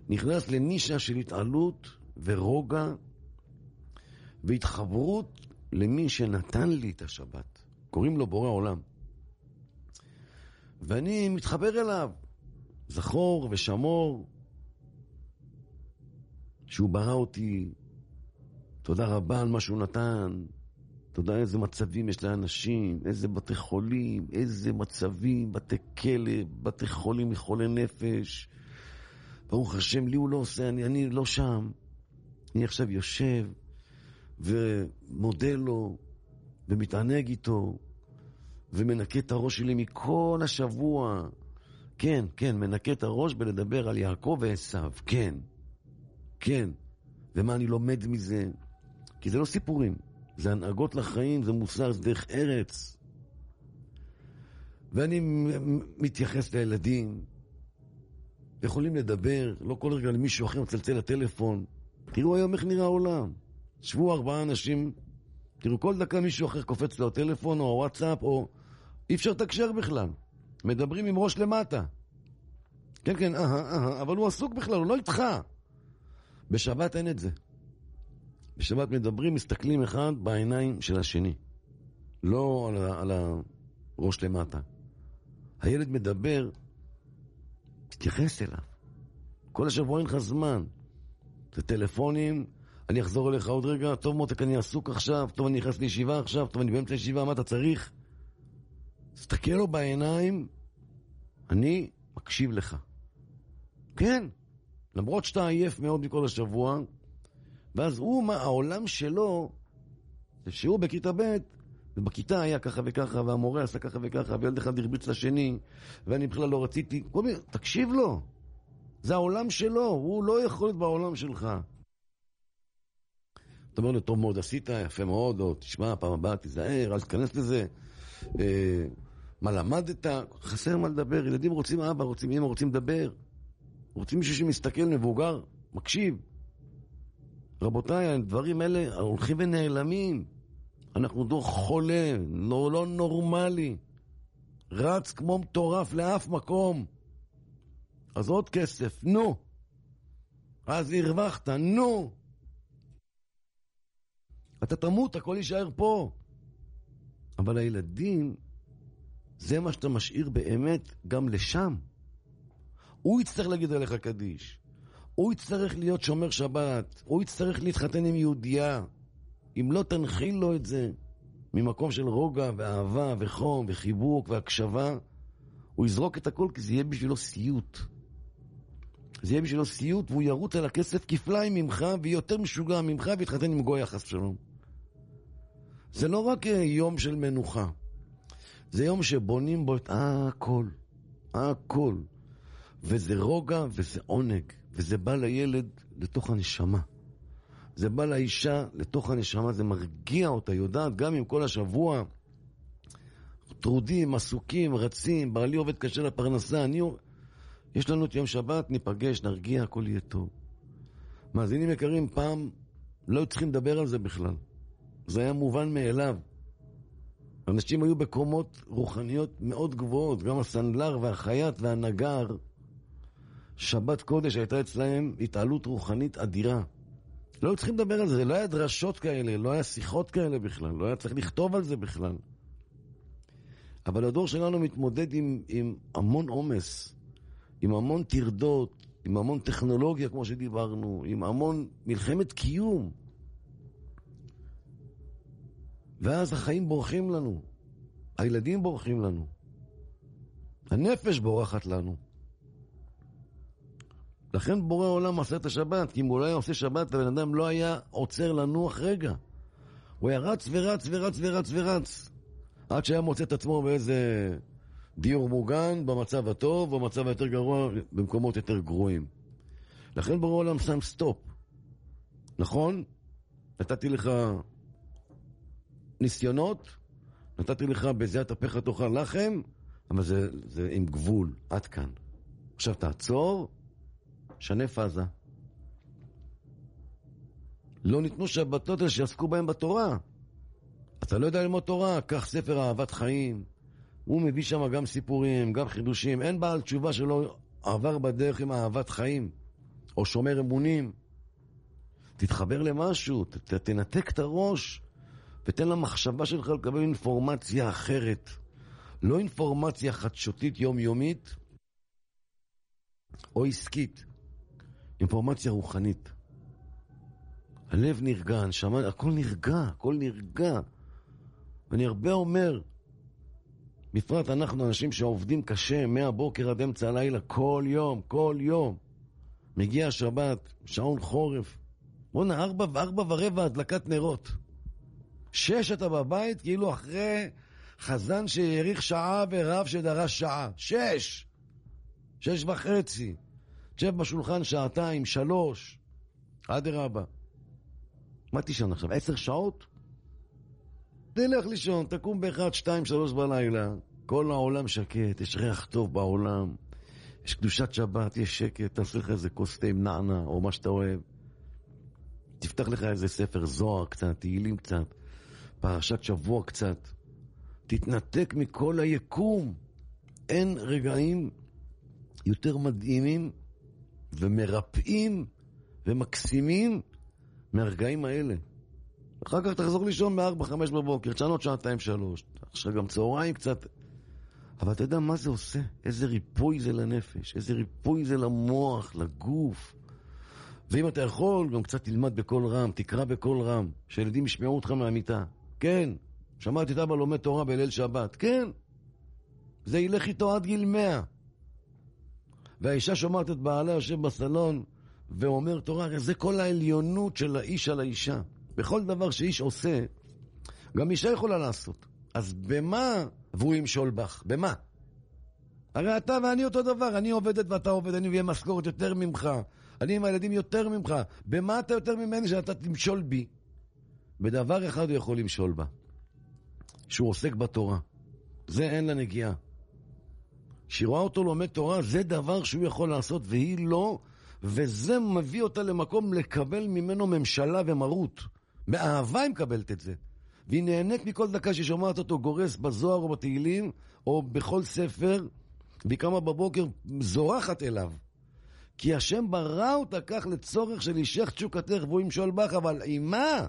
נכנס לנישה של התעלות ורוגע והתחברות למי שנתן לי את השבת. קוראים לו בורא עולם. ואני מתחבר אליו, זכור ושמור, שהוא ברא אותי. תודה רבה על מה שהוא נתן. תודה איזה מצבים יש לאנשים, איזה בתי חולים, איזה מצבים, בתי כלא, בתי חולים מחולי נפש. ברוך השם, לי הוא לא עושה, אני, אני לא שם. אני עכשיו יושב ומודה לו ומתענג איתו ומנקה את הראש שלי מכל השבוע. כן, כן, מנקה את הראש בלדבר על יעקב ועשיו, כן, כן. ומה אני לומד מזה? כי זה לא סיפורים, זה הנהגות לחיים, זה מוסר, זה דרך ארץ. ואני מתייחס לילדים, יכולים לדבר, לא כל רגע למישהו אחר מצלצל לטלפון. תראו היום איך נראה העולם. שבו ארבעה אנשים, תראו כל דקה מישהו אחר קופץ לו הטלפון או הוואטסאפ או... אי אפשר לתקשר בכלל. מדברים עם ראש למטה. כן, כן, אהה, אהה, אבל הוא עסוק בכלל, הוא לא איתך. בשבת אין את זה. בשבת מדברים, מסתכלים אחד בעיניים של השני. לא על, על הראש למטה. הילד מדבר, תתייחס אליו. כל השבוע אין לך זמן. זה טלפונים, אני אחזור אליך עוד רגע, טוב מותק, אני עסוק עכשיו, טוב, אני נכנס לישיבה עכשיו, טוב, אני באמצע ישיבה, מה אתה צריך? תסתכל לו בעיניים, אני מקשיב לך. כן, למרות שאתה עייף מאוד מכל השבוע, ואז הוא, מה, העולם שלו, זה שהוא בכיתה ב', ובכיתה היה ככה וככה, והמורה עשה ככה וככה, וילד אחד הרביץ לשני, ואני בכלל לא רציתי, כל מיני, תקשיב לו. זה העולם שלו, הוא לא יכול להיות בעולם שלך. אתה אומר לו, טוב מאוד עשית, יפה מאוד, או תשמע, פעם הבאה תיזהר, אל תיכנס לזה. אה, מה למדת? חסר מה לדבר. ילדים רוצים אבא, רוצים אמא, רוצים לדבר. רוצים מישהו שמסתכל, מבוגר, מקשיב. רבותיי, הדברים האלה הולכים ונעלמים. אנחנו דור חולה, לא, לא נורמלי. רץ כמו מטורף לאף מקום. אז עוד כסף, נו. אז הרווחת, נו. אתה תמות, הכל יישאר פה. אבל הילדים, זה מה שאתה משאיר באמת גם לשם. הוא יצטרך להגיד עליך קדיש. הוא יצטרך להיות שומר שבת. הוא יצטרך להתחתן עם יהודייה. אם לא תנחיל לו את זה ממקום של רוגע ואהבה וחום וחיבוק והקשבה, הוא יזרוק את הכל כי זה יהיה בשבילו סיוט. זה יהיה בשבילו סיוט והוא ירוץ על הכסף כפליים ממך ויהיה יותר משוגע ממך ויתחתן עם גוי יחס שלום. זה לא רק יום של מנוחה, זה יום שבונים בו את הכל, הכל. וזה רוגע וזה עונג, וזה בא לילד לתוך הנשמה. זה בא לאישה לתוך הנשמה, זה מרגיע אותה, יודעת, גם אם כל השבוע טרודים, עסוקים, רצים, בעלי עובד קשה לפרנסה, אני... יש לנו את יום שבת, ניפגש, נרגיע, הכל יהיה טוב. מאזינים יקרים, פעם לא צריכים לדבר על זה בכלל. זה היה מובן מאליו. אנשים היו בקומות רוחניות מאוד גבוהות, גם הסנדלר והחייט והנגר, שבת קודש הייתה אצלהם התעלות רוחנית אדירה. לא היו צריכים לדבר על זה, לא היה דרשות כאלה, לא היה שיחות כאלה בכלל, לא היה צריך לכתוב על זה בכלל. אבל הדור שלנו מתמודד עם, עם המון עומס, עם המון טרדות, עם המון טכנולוגיה, כמו שדיברנו, עם המון מלחמת קיום. ואז החיים בורחים לנו, הילדים בורחים לנו, הנפש בורחת לנו. לכן בורא עולם עשה את השבת, כי אם הוא לא היה עושה שבת, הבן אדם לא היה עוצר לנוח רגע. הוא היה רץ ורץ ורץ ורץ ורץ, עד שהיה מוצא את עצמו באיזה דיור מוגן, במצב הטוב, במצב היותר גרוע, במקומות יותר גרועים. לכן בורא עולם שם סטופ. נכון? נתתי לך ניסיונות, נתתי לך בזיעת אפיך תאכל לחם, אבל זה, זה עם גבול, עד כאן. עכשיו תעצור, שנה פאזה. לא ניתנו שבתות האלה שיעסקו בהם בתורה. אתה לא יודע ללמוד תורה, קח ספר אהבת חיים. הוא מביא שם גם סיפורים, גם חידושים. אין בעל תשובה שלא עבר בדרך עם אהבת חיים, או שומר אמונים. תתחבר למשהו, ת, ת, תנתק את הראש, ותן למחשבה שלך לקבל אינפורמציה אחרת. לא אינפורמציה חדשותית יומיומית או עסקית, אינפורמציה רוחנית. הלב נרגע, הנשמה, הכל נרגע, הכל נרגע. ואני הרבה אומר, בפרט אנחנו אנשים שעובדים קשה מהבוקר עד אמצע הלילה, כל יום, כל יום. מגיע השבת, שעון חורף. בואנה, ארבע, ארבע ורבע הדלקת נרות. שש אתה בבית, כאילו אחרי חזן שהאריך שעה ורב שדרש שעה. שש! שש וחצי. תשב בשולחן שעתיים, שלוש. אדרבה. מה תישן עכשיו? עשר שעות? תלך לישון, תקום באחד, שתיים, שלוש בלילה. כל העולם שקט, יש ריח טוב בעולם. יש קדושת שבת, יש שקט, תעשה לך איזה כוס תה עם נענה, או מה שאתה אוהב. תפתח לך איזה ספר זוהר קצת, תהילים קצת, פרשת שבוע קצת. תתנתק מכל היקום. אין רגעים יותר מדהימים ומרפאים ומקסימים מהרגעים האלה. אחר כך תחזור לישון ב-4, 5 בבוקר, תשנות שעתיים, שלוש. עכשיו גם צהריים קצת. אבל אתה יודע מה זה עושה? איזה ריפוי זה לנפש, איזה ריפוי זה למוח, לגוף. ואם אתה יכול, גם קצת תלמד בקול רם, תקרא בקול רם, שילדים ישמעו אותך מהמיטה. כן, שמעתי את אבא לומד תורה בליל שבת. כן, זה ילך איתו עד גיל מאה. והאישה שומעת את בעלה יושב בסלון ואומר תורה, הרי זה כל העליונות של האיש על האישה. בכל דבר שאיש עושה, גם אישה יכולה לעשות. אז במה והוא ימשול בך? במה? הרי אתה ואני אותו דבר, אני עובדת ואתה עובד, אני מביא משכורת יותר ממך, אני עם הילדים יותר ממך. במה אתה יותר ממני שאתה תמשול בי? בדבר אחד הוא יכול למשול בה, שהוא עוסק בתורה. זה אין לה נגיעה. כשהיא רואה אותו לומד תורה, זה דבר שהוא יכול לעשות והיא לא, וזה מביא אותה למקום לקבל ממנו ממשלה ומרות. באהבה היא מקבלת את זה. והיא נהנית מכל דקה שהיא שומעת אותו גורס בזוהר או בתהילים, או בכל ספר, והיא קמה בבוקר זורחת אליו. כי השם ברא אותה כך לצורך של אישך תשוקתך והוא ימשול בך, אבל עם מה?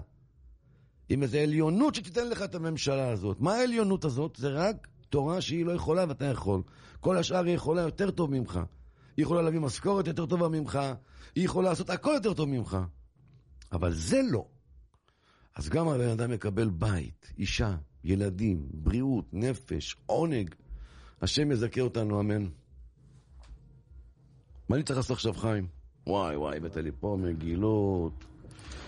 עם איזו עליונות שתיתן לך את הממשלה הזאת. מה העליונות הזאת? זה רק תורה שהיא לא יכולה ואתה יכול. כל השאר היא יכולה יותר טוב ממך. היא יכולה להביא משכורת יותר טובה ממך, היא יכולה לעשות הכל יותר טוב ממך. אבל זה לא. אז גם הבן אדם מקבל בית, אישה, ילדים, בריאות, נפש, עונג. השם יזכה אותנו, אמן. מה אני צריך לעשות עכשיו, חיים? וואי וואי, הבאת לי פה מגילות.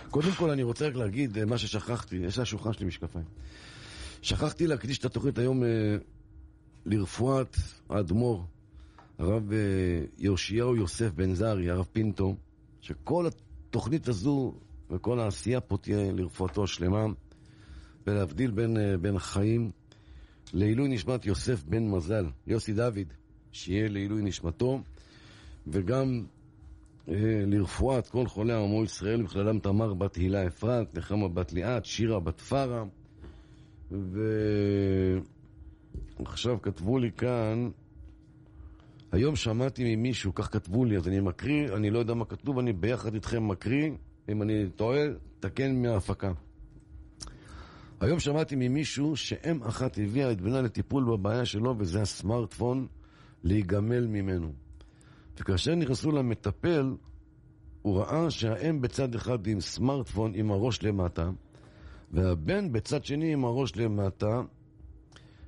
קודם כל אני רוצה רק להגיד אה, מה ששכחתי, יש על השולחן שלי משקפיים. שכחתי להקדיש את התוכנית היום אה, לרפואת האדמו"ר, הרב אה, יאשיהו יוסף בן זרי, הרב פינטו, שכל התוכנית הזו וכל העשייה פה תהיה לרפואתו השלמה, ולהבדיל בין, אה, בין החיים לעילוי נשמת יוסף בן מזל, יוסי דוד, שיהיה לעילוי נשמתו, וגם לרפואת כל חולי עמו ישראל, בכללם תמר בת הילה אפרת, נחמה בת ליאת, שירה בת פרה, ועכשיו כתבו לי כאן, היום שמעתי ממישהו, כך כתבו לי, אז אני מקריא, אני לא יודע מה כתוב, אני ביחד איתכם מקריא, אם אני טועה, תקן מההפקה. היום שמעתי ממישהו שאם אחת הביאה את בנה לטיפול בבעיה שלו, וזה הסמארטפון, להיגמל ממנו. וכאשר נכנסו למטפל, הוא ראה שהאם בצד אחד עם סמארטפון עם הראש למטה, והבן בצד שני עם הראש למטה.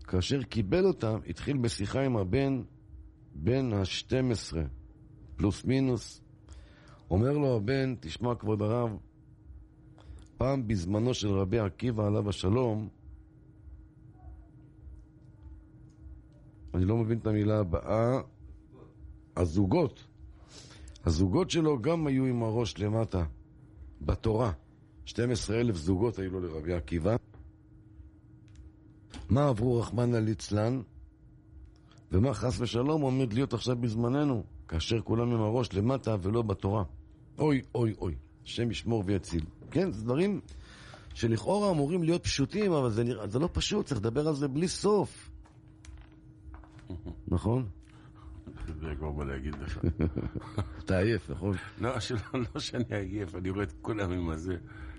כאשר קיבל אותם, התחיל בשיחה עם הבן, בן ה-12, פלוס מינוס. אומר לו הבן, תשמע כבוד הרב, פעם בזמנו של רבי עקיבא עליו השלום, אני לא מבין את המילה הבאה, הזוגות. הזוגות שלו גם היו עם הראש למטה, בתורה. 12 אלף זוגות היו לו לרבי עקיבא. מה עברו רחמנא ליצלן, ומה חס ושלום עומד להיות עכשיו בזמננו, כאשר כולם עם הראש למטה ולא בתורה. אוי, אוי, אוי, השם ישמור ויציל. כן, זה דברים שלכאורה אמורים להיות פשוטים, אבל זה, נראה, זה לא פשוט, צריך לדבר על זה בלי סוף. נכון? זה כבר מה להגיד לך. אתה עייף, נכון? לא, שלא, לא שאני עייף, אני רואה את כולם עם הזה.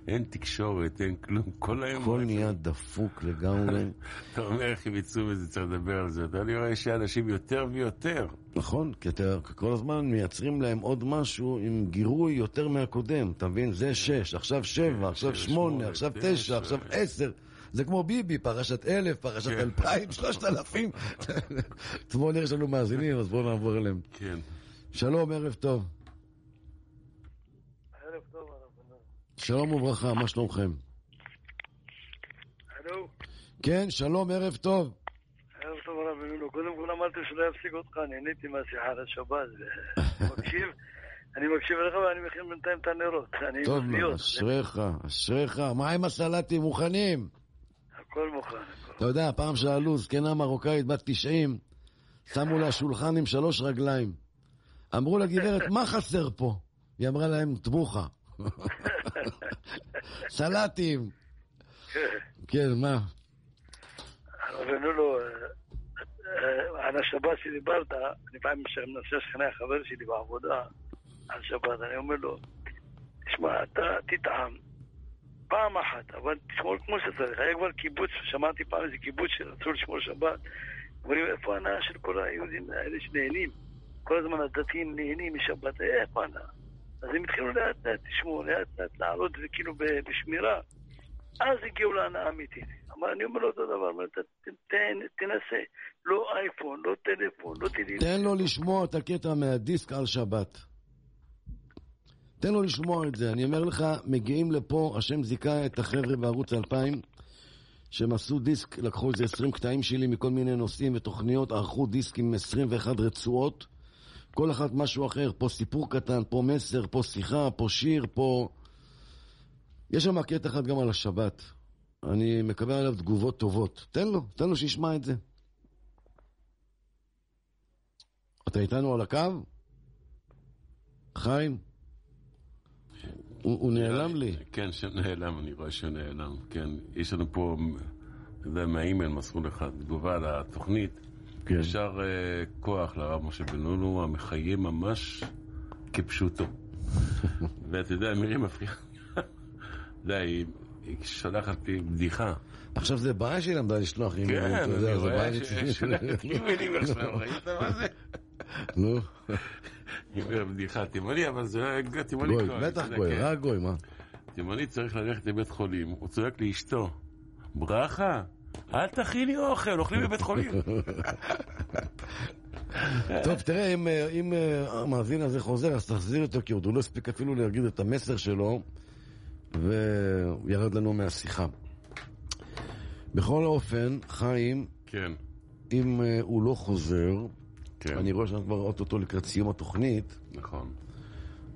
אין תקשורת, אין כלום, כל היום... הכל נהיה דפוק לגמרי. אתה אומר איך הם יצאו מזה, צריך לדבר על זה. אני רואה שאנשים יותר ויותר. נכון, כי אתה כל הזמן מייצרים להם עוד משהו עם גירוי יותר מהקודם. אתה מבין? זה שש, עכשיו שבע, עכשיו שמונה, עכשיו תשע, עכשיו עשר. זה כמו ביבי, פרשת אלף, פרשת כן. אלפיים, שלושת אלפים. אתמול יש לנו מאזינים, אז בואו נעבור אליהם. כן. שלום, ערב טוב. ערב טוב, הרב. שלום וברכה, מה שלומכם? הלו, כן, שלום, ערב טוב. ערב טוב, הרב בנון. קודם כל אמרתי שלא אפסיק אותך, נהניתי מהשיחה על השבת. מקשיב, אני מקשיב לך ואני מכין בינתיים את הנרות. טוב. אשריך, אשריך. מה עם הסלטים מוכנים? הכל מוכן. הכל. אתה יודע, פעם שאלו זקנה מרוקאית בת 90, שמו לה שולחן עם שלוש רגליים. אמרו לה, גברת, מה חסר פה? היא אמרה להם, טבוחה. סלטים. כן, מה? הרב בנולו, על השבת שדיברת, אני פעם מנסה לשכנע חבר שלי בעבודה על שבת, אני אומר לו, תשמע, אתה תטעם פעם אחת, אבל תשמור כמו שצריך. היה כבר קיבוץ, שמעתי פעם איזה קיבוץ שרצו לשמור שבת. אומרים, איפה ההנאה של כל היהודים האלה שנהנים? כל הזמן הדתיים נהנים משבת, אה, איפה ההנאה? אז הם התחילו לאט לאט לשמור, לאט לאט לעלות זה כאילו בשמירה. אז הגיעו להנאה האמיתית. אבל אני אומר לו אותו דבר, תנסה. לא אייפון, לא טלפון, לא טילים. תן לו לשמוע את הקטע מהדיסק על שבת. תן לו לשמוע את זה. אני אומר לך, מגיעים לפה, השם זיכה את החבר'ה בערוץ 2000, שהם עשו דיסק, לקחו איזה 20 קטעים שלי מכל מיני נושאים ותוכניות, ערכו דיסק עם 21 רצועות, כל אחת משהו אחר, פה סיפור קטן, פה מסר, פה שיחה, פה שיר, פה... יש שם קטע אחד גם על השבת. אני מקבל עליו תגובות טובות. תן לו, תן לו שישמע את זה. אתה איתנו על הקו? חיים? הוא, הוא נעלם לי. כן, שנעלם, אני רואה שנעלם. כן, יש לנו פה, אתה יודע, מהאימייל מסרו לך תגובה על התוכנית. כן. ישר אה, כוח לרב משה בן נונו, המחיה ממש כפשוטו. ואתה יודע, מירי מפריעה. אתה יודע, היא שולחת לי בדיחה. עכשיו זה בעיה שהיא למדה לשלוח אימיילים, כן, אתה אני יודע, זה בעיה ש- רצינית. שולחת אימיילים עכשיו, ראית מה זה? נו, בדיחה, תימני, אבל זה לא תימני גוי, בטח גוי, כן. רק גוי, מה? תימני צריך ללכת לבית חולים, הוא צועק לאשתו, ברכה, אל תכיני אוכל, אוכלים בבית חולים. טוב, תראה, אם, אה, אם אה, המאזין הזה חוזר, אז תחזיר אותו, כי עוד הוא לא הספיק אפילו להגיד את המסר שלו, וירד לנו מהשיחה. בכל אופן, חיים, כן, אם אה, הוא לא חוזר, כן, אני רואה שאנחנו כבר אוטוטו לקראת סיום התוכנית, נכון.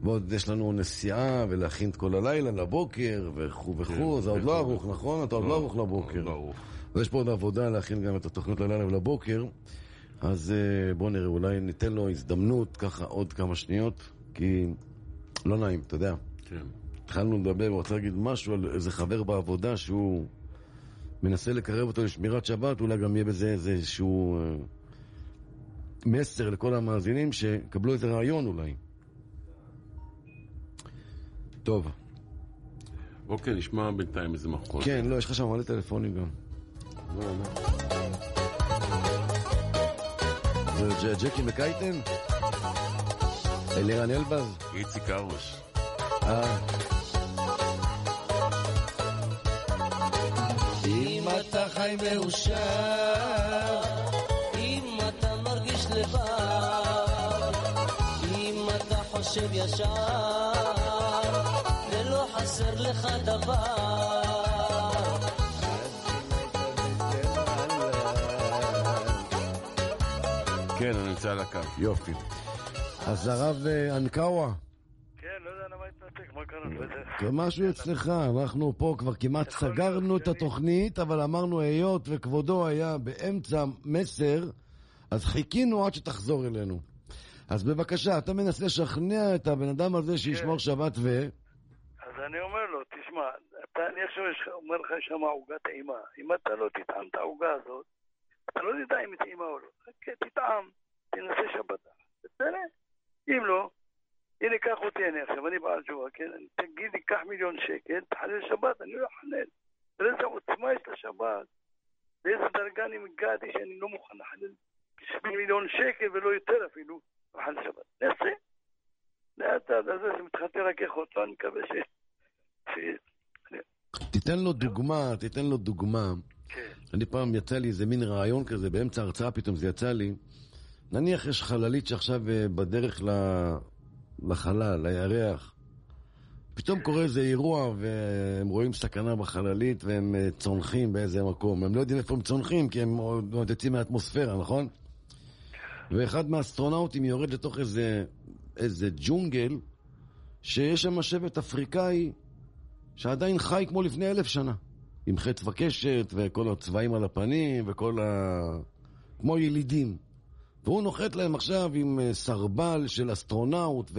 ועוד יש לנו נסיעה ולהכין את כל הלילה לבוקר וכו' וכו', כן, זה עוד וכו' לא ערוך, נכון? אתה עוד לא ערוך לבוקר. לא ערוך. ויש פה עוד עבודה להכין גם את התוכניות ללילה ולבוקר, אז אה, בואו נראה, אולי ניתן לו הזדמנות, ככה עוד כמה שניות, כי לא נעים, אתה יודע. כן, התחלנו לדבר, הוא רצה להגיד משהו על איזה חבר בעבודה שהוא מנסה לקרב אותו לשמירת שבת, אולי גם יהיה בזה איזשהו... מסר לכל המאזינים שקבלו איזה רעיון אולי. טוב. אוקיי, נשמע בינתיים איזה מחוז. כן, לא, יש לך שם מלא טלפונים גם. לא, לא. זה ג'- ג'קי מקייטן? אלירן אלבז? איציק הרוש. אה. אם אתה חי מאושר, לבד, אם אתה חושב ישר, ולא חסר לך דבר. כן, אני נמצא על הקו. יופי. אז הרב אה, אנקאווה, כן, לא יודע למה התנתק, מה קרה? לא יודע. משהו אצלך, אנחנו פה כבר כמעט סגרנו את התוכנית, אבל אמרנו היות וכבודו היה באמצע מסר, אז חיכינו עד שתחזור אלינו. אז בבקשה, אתה מנסה לשכנע את הבן אדם הזה שישמור שבת ו... אז אני אומר לו, תשמע, אתה, אני עכשיו אומר לך, יש שם עוגה טעימה. אם אתה לא תטעם את העוגה הזאת, אתה לא תדע אם היא טעימה או לא. חכה, תטעם, תנסה שבת. בסדר? אם לא, הנה, קח אותי אני עכשיו, אני בעל תשובה, כן? תגיד לי, קח מיליון שקל, תחלל שבת, אני לא אחלל. תראה איזה עוצמה יש לשבת, באיזה דרגה אני הגעתי שאני לא מוכן לחלל בשביל מיליון שקל ולא יותר אפילו, לחלל שבת. נעשה. לאט לאט, זה מתחתן רק איכותו, אני מקווה ש... ש- תיתן לו דוגמה, תיתן לו דוגמה. אני פעם יצא לי איזה מין רעיון כזה, באמצע ההרצאה פתאום זה יצא לי. נניח יש חללית שעכשיו אה, בדרך לחלל, לירח. פתאום קורה איזה אירוע והם רואים סכנה בחללית והם אה, צונחים באיזה מקום. הם לא יודעים איפה הם צונחים כי הם עוד יוצאים מהאטמוספירה, נכון? ואחד מהאסטרונאוטים יורד לתוך איזה, איזה ג'ונגל שיש שם שבט אפריקאי שעדיין חי כמו לפני אלף שנה. עם חץ וקשת וכל הצבעים על הפנים וכל ה... כמו ילידים. והוא נוחת להם עכשיו עם אה, סרבל של אסטרונאוט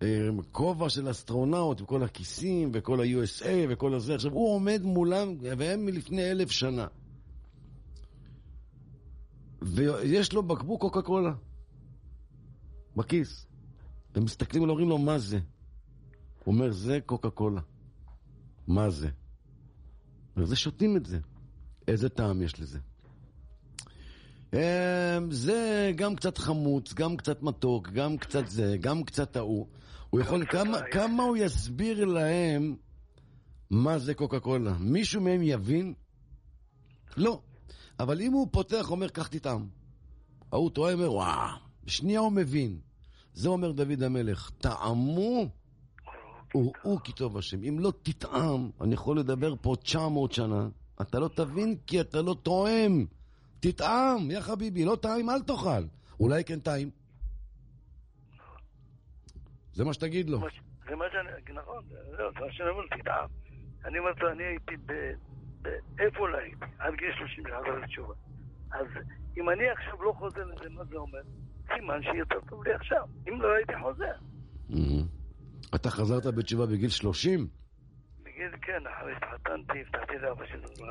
וכובע של אסטרונאוט וכל הכיסים וכל ה-USA וכל הזה. עכשיו, הוא עומד מולם והם מלפני אלף שנה. ויש לו בקבוק קוקה קולה בכיס. הם מסתכלים עליו, אומרים לו, מה זה? הוא אומר, זה קוקה קולה. מה זה? וזה שותים את זה. איזה טעם יש לזה? אמ, זה גם קצת חמוץ, גם קצת מתוק, גם קצת זה, גם קצת ההוא. הוא יכול, כמה, כמה הוא יסביר להם מה זה קוקה קולה? מישהו מהם יבין? לא. אבל אם הוא פותח, אומר, קח תטעם. ההוא טועה, אומר, וואו, בשנייה הוא מבין. זה אומר דוד המלך, טעמו וראו כי טוב השם. אם לא תטעם, אני יכול לדבר פה 900 שנה, אתה לא תבין כי אתה לא תואם. תטעם, יא חביבי, לא טעים, אל תאכל. אולי כן טעים. זה מה שתגיד לו. זה מה שאני, נכון, זה מה שאני אומר, תטעם. אני אומר אני הייתי איפה לא הייתי? עד גיל 30 שחזר לתשובה. אז אם אני עכשיו לא חוזר לזה, מה זה אומר? סימן שיותר טוב לי עכשיו. אם לא הייתי חוזר. Mhm. אתה חזרת בתשובה בגיל 30? בגיל, כן, אחרי שהתחתנתי, הבטחתי לאבא שלי זמן.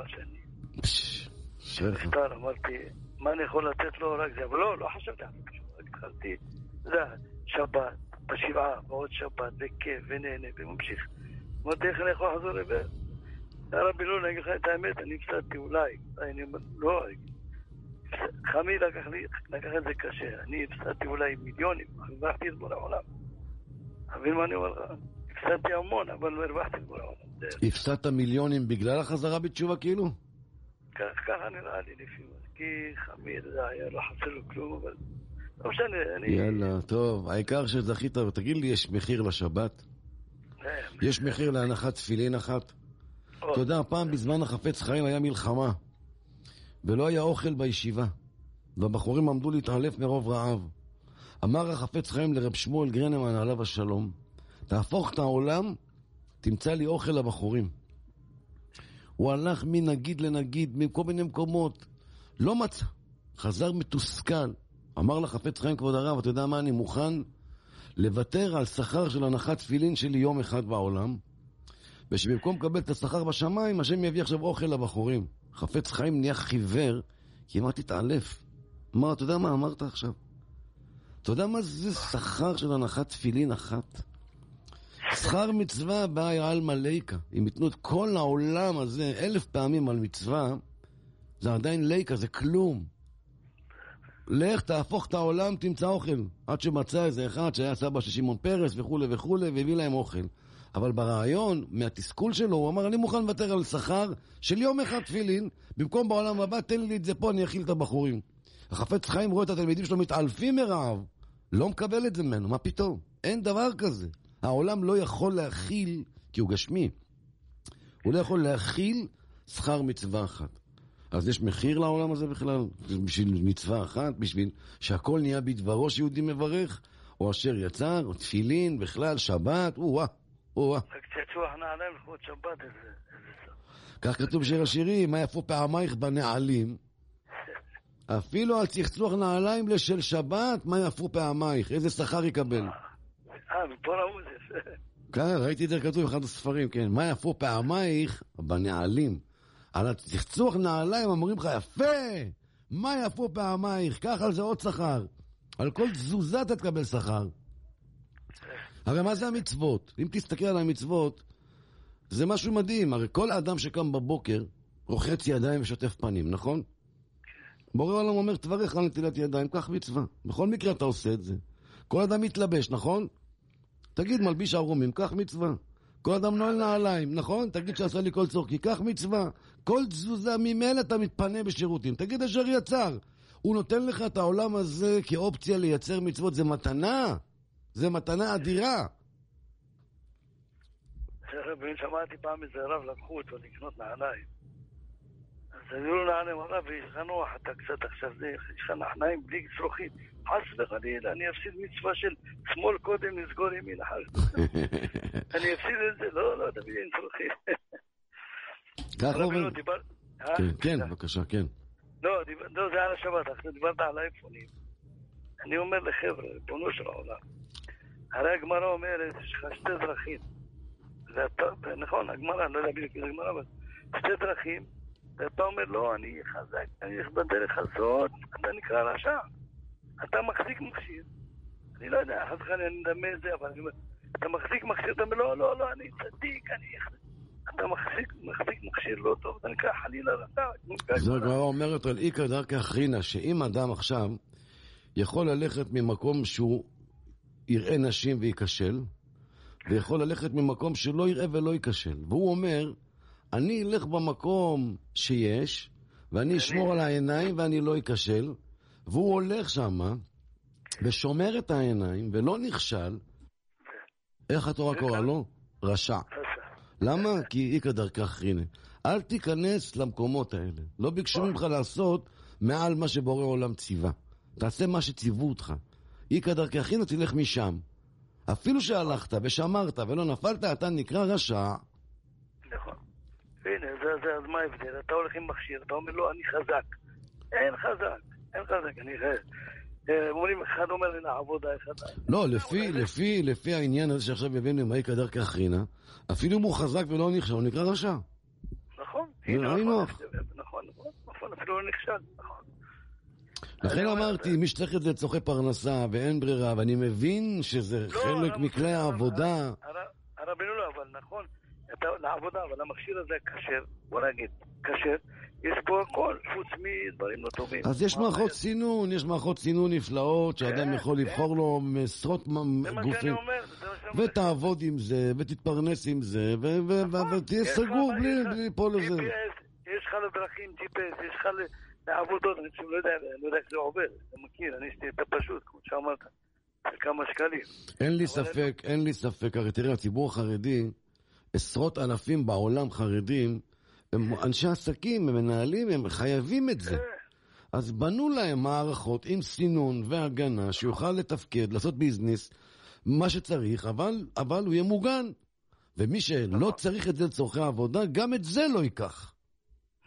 נפטר, אמרתי, מה אני יכול לתת לו רק זה, אבל לא, לא חשבתי על זה, התחלתי, זה שבת, בשבעה, ועוד שבת, וכיף, ונהנה, וממשיך. אמרתי, איך אני יכול לחזור לבית? הרבי, לא, אני אגיד לך את האמת, אני הפסדתי אולי, אני אומר, לא, חמי לקח לי, לקח את זה קשה, אני הפסדתי אולי מיליונים, הרווחתי את בורא העולם. מבין מה אני אומר לך? הפסדתי המון, אבל לא הרווחתי את בורא העולם. זה- הפסדת מיליונים בגלל החזרה בתשובה כאילו? ככה נראה לי לפי מה. כי חמי, יודע, היה לא חסר לו כלום, אבל... לא משנה, אני... יאללה, טוב, העיקר שזכית, תגיד לי, יש מחיר לשבת? יש מחיר להנחת תפילין אחת? אתה יודע, פעם בזמן החפץ חיים היה מלחמה, ולא היה אוכל בישיבה, והבחורים עמדו להתעלף מרוב רעב. אמר החפץ חיים לרב שמואל גרנמן עליו השלום, תהפוך את העולם, תמצא לי אוכל לבחורים. הוא הלך מנגיד לנגיד, מכל מיני מקומות, לא מצא. חזר מתוסכל. אמר לחפץ חיים כבוד הרב, אתה יודע מה, אני מוכן לוותר על שכר של הנחת תפילין שלי יום אחד בעולם, ושבמקום לקבל את השכר בשמיים, השם יביא עכשיו אוכל לבחורים. חפץ חיים נהיה חיוור, כמעט התעלף. מה, אתה יודע מה אמרת עכשיו? אתה יודע מה זה שכר של הנחת תפילין אחת? שכר מצווה באי עלמא ליקה. אם ייתנו את כל העולם הזה אלף פעמים על מצווה, זה עדיין ליקה, זה כלום. לך, תהפוך את העולם, תמצא אוכל. עד שמצא איזה אחד שהיה סבא של שמעון פרס וכולי וכולי, והביא להם אוכל. אבל ברעיון, מהתסכול שלו, הוא אמר, אני מוכן לוותר על שכר של יום אחד תפילין, במקום בעולם הבא, תן לי את זה פה, אני אכיל את הבחורים. החפץ חיים רואה את התלמידים שלו מתעלפים מרעב. לא מקבל את זה ממנו, מה פתאום? אין דבר כזה. העולם לא יכול להכיל, כי הוא גשמי, הוא לא יכול להכיל שכר מצווה אחת. אז יש מחיר לעולם הזה בכלל? בשביל מצווה אחת? בשביל שהכל נהיה בדברו שיהודי מברך? או אשר יצר, או תפילין, בכלל, שבת, או-אה, או-אה. רק צעצוע נעליים לכבוד שבת, איזה... כך כתוב בשיר השירים, מה יפו פעמייך בנעלים. אפילו על צחצוח נעליים לשל שבת, מה יפו פעמייך? איזה שכר יקבל? אה, מפה ראו את זה. כן, ראיתי את זה כתוב באחד הספרים, כן. מה יפו פעמייך בנעלים? על הצחצוח נעליים אומרים לך, יפה! מה יפו פעמייך? קח על זה עוד שכר. על כל תזוזה אתה תקבל שכר. הרי מה זה המצוות? אם תסתכל על המצוות, זה משהו מדהים. הרי כל אדם שקם בבוקר, רוחץ ידיים ושוטף פנים, נכון? בורא עולם אומר, תברך על נטילת ידיים, קח מצווה. בכל מקרה אתה עושה את זה. כל אדם מתלבש, נכון? תגיד, מלביש ערומים, קח מצווה. כל אדם נועל נעליים, נכון? תגיד שעשה לי כל צורכי, קח מצווה. כל תזוזה ממילא אתה מתפנה בשירותים. תגיד אשר יצר. הוא נותן לך את העולם הזה כאופציה לייצר מצוות, זה מתנה. זה מתנה אדירה. שמעתי פעם איזה רב, לקחו אותו לקנות נעליים. אז הביאו לו נעליים, הרב, יש לך נוח, אתה קצת עכשיו, יש לך נעליים בלי צרוכית. חס וחלילה, אני אפסיד מצווה של שמאל קודם, נסגור ימין אחר. אני אפסיד את זה, לא, לא, תביא לי צרוכית. ככה אומר. לא, אה? כן, כן, בבקשה, כן. לא, לא, זה על השבת, עכשיו דיברת על האייפונים. אני אומר לחבר'ה, ריבונו של העולם, הרי הגמרא אומרת, יש לך שתי דרכים. ואתה, נכון, הגמרא, אני לא יודע בדיוק איזה גמרא, אבל שתי דרכים, ואתה אומר, לא, אני חזק, אני הולך בדרך הזאת, אתה נקרא רשע. אתה מחזיק מכשיר. אני לא יודע, חס וחלילה אני מדמה את זה, אבל אני אומר, אתה מחזיק מכשיר, אתה אומר, לא, לא, לא, אני צדיק, אני... אתה מחזיק, מחזיק מכשיר לא טוב, אתה נקרא חלילה רשע. זו הגמרא אומרת על איכא דרכי אחרינא, שאם אדם עכשיו יכול ללכת ממקום שהוא יראה נשים וייכשל, ויכול ללכת ממקום שלא יראה ולא ייכשל. והוא אומר, אני אלך במקום שיש, ואני אשמור על העיניים ואני לא אכשל, והוא הולך שמה, ושומר את העיניים, ולא נכשל, איך התורה קוראה לו? רשע. למה? כי איכא דרכי אחרינא. אל תיכנס למקומות האלה. לא ביקשו ממך לעשות מעל מה שבורא עולם ציווה. תעשה מה שציוו אותך. איכא דרכי אחרינא תלך משם. אפילו שהלכת ושמרת ולא נפלת, אתה נקרא רשע. נכון. הנה, זה, זה, אז מה ההבדל? אתה הולך עם מכשיר, אתה אומר, לא, אני חזק. אין חזק, אין חזק, אני... אה, אומרים, אחד אומר לי לעבודה, אחד... לא, לפי, לפי, לפי העניין הזה שעכשיו הבאנו עם האיכא דרכי אחרינא, אפילו אם הוא חזק ולא נכשל, הוא נקרא רשע. נכון. הנה, ראינו. נכון, נכון, נכון, נכון, אפילו לא נכשל, נכון. לכן אמרתי, מי שצריך את זה צורכי פרנסה ואין ברירה, ואני מבין שזה לא, חלק מכלי העבודה. הר- הרבנו לא, אבל נכון, לעבודה, אבל המכשיר הזה כשר, בוא נגיד, כשר, יש פה הכל, חוץ מדברים לא טובים. אז יש מערכות סינון, יש מערכות סינון נפלאות, שאדם יכול לבחור לו עשרות כן, גופים. ותעבוד עם זה, ותתפרנס עם זה, ותהיה לך- סגור בלי ליפול לזה. יש לך לדרכים GPS, יש לך אני פשוט לא יודע, אני לא יודע איך זה עובד, אתה מכיר, אני יש לי את הפשוט, כמו שאמרת, של כמה שקלים. אין לי ספק, אין לי ספק, הרי תראה, הציבור החרדי, עשרות אלפים בעולם חרדים, הם אנשי עסקים, הם מנהלים, הם חייבים את זה. אז בנו להם מערכות עם סינון והגנה, שיוכל לתפקד, לעשות ביזנס, מה שצריך, אבל, אבל הוא יהיה מוגן. ומי שלא צריך את זה לצורכי עבודה, גם את זה לא ייקח.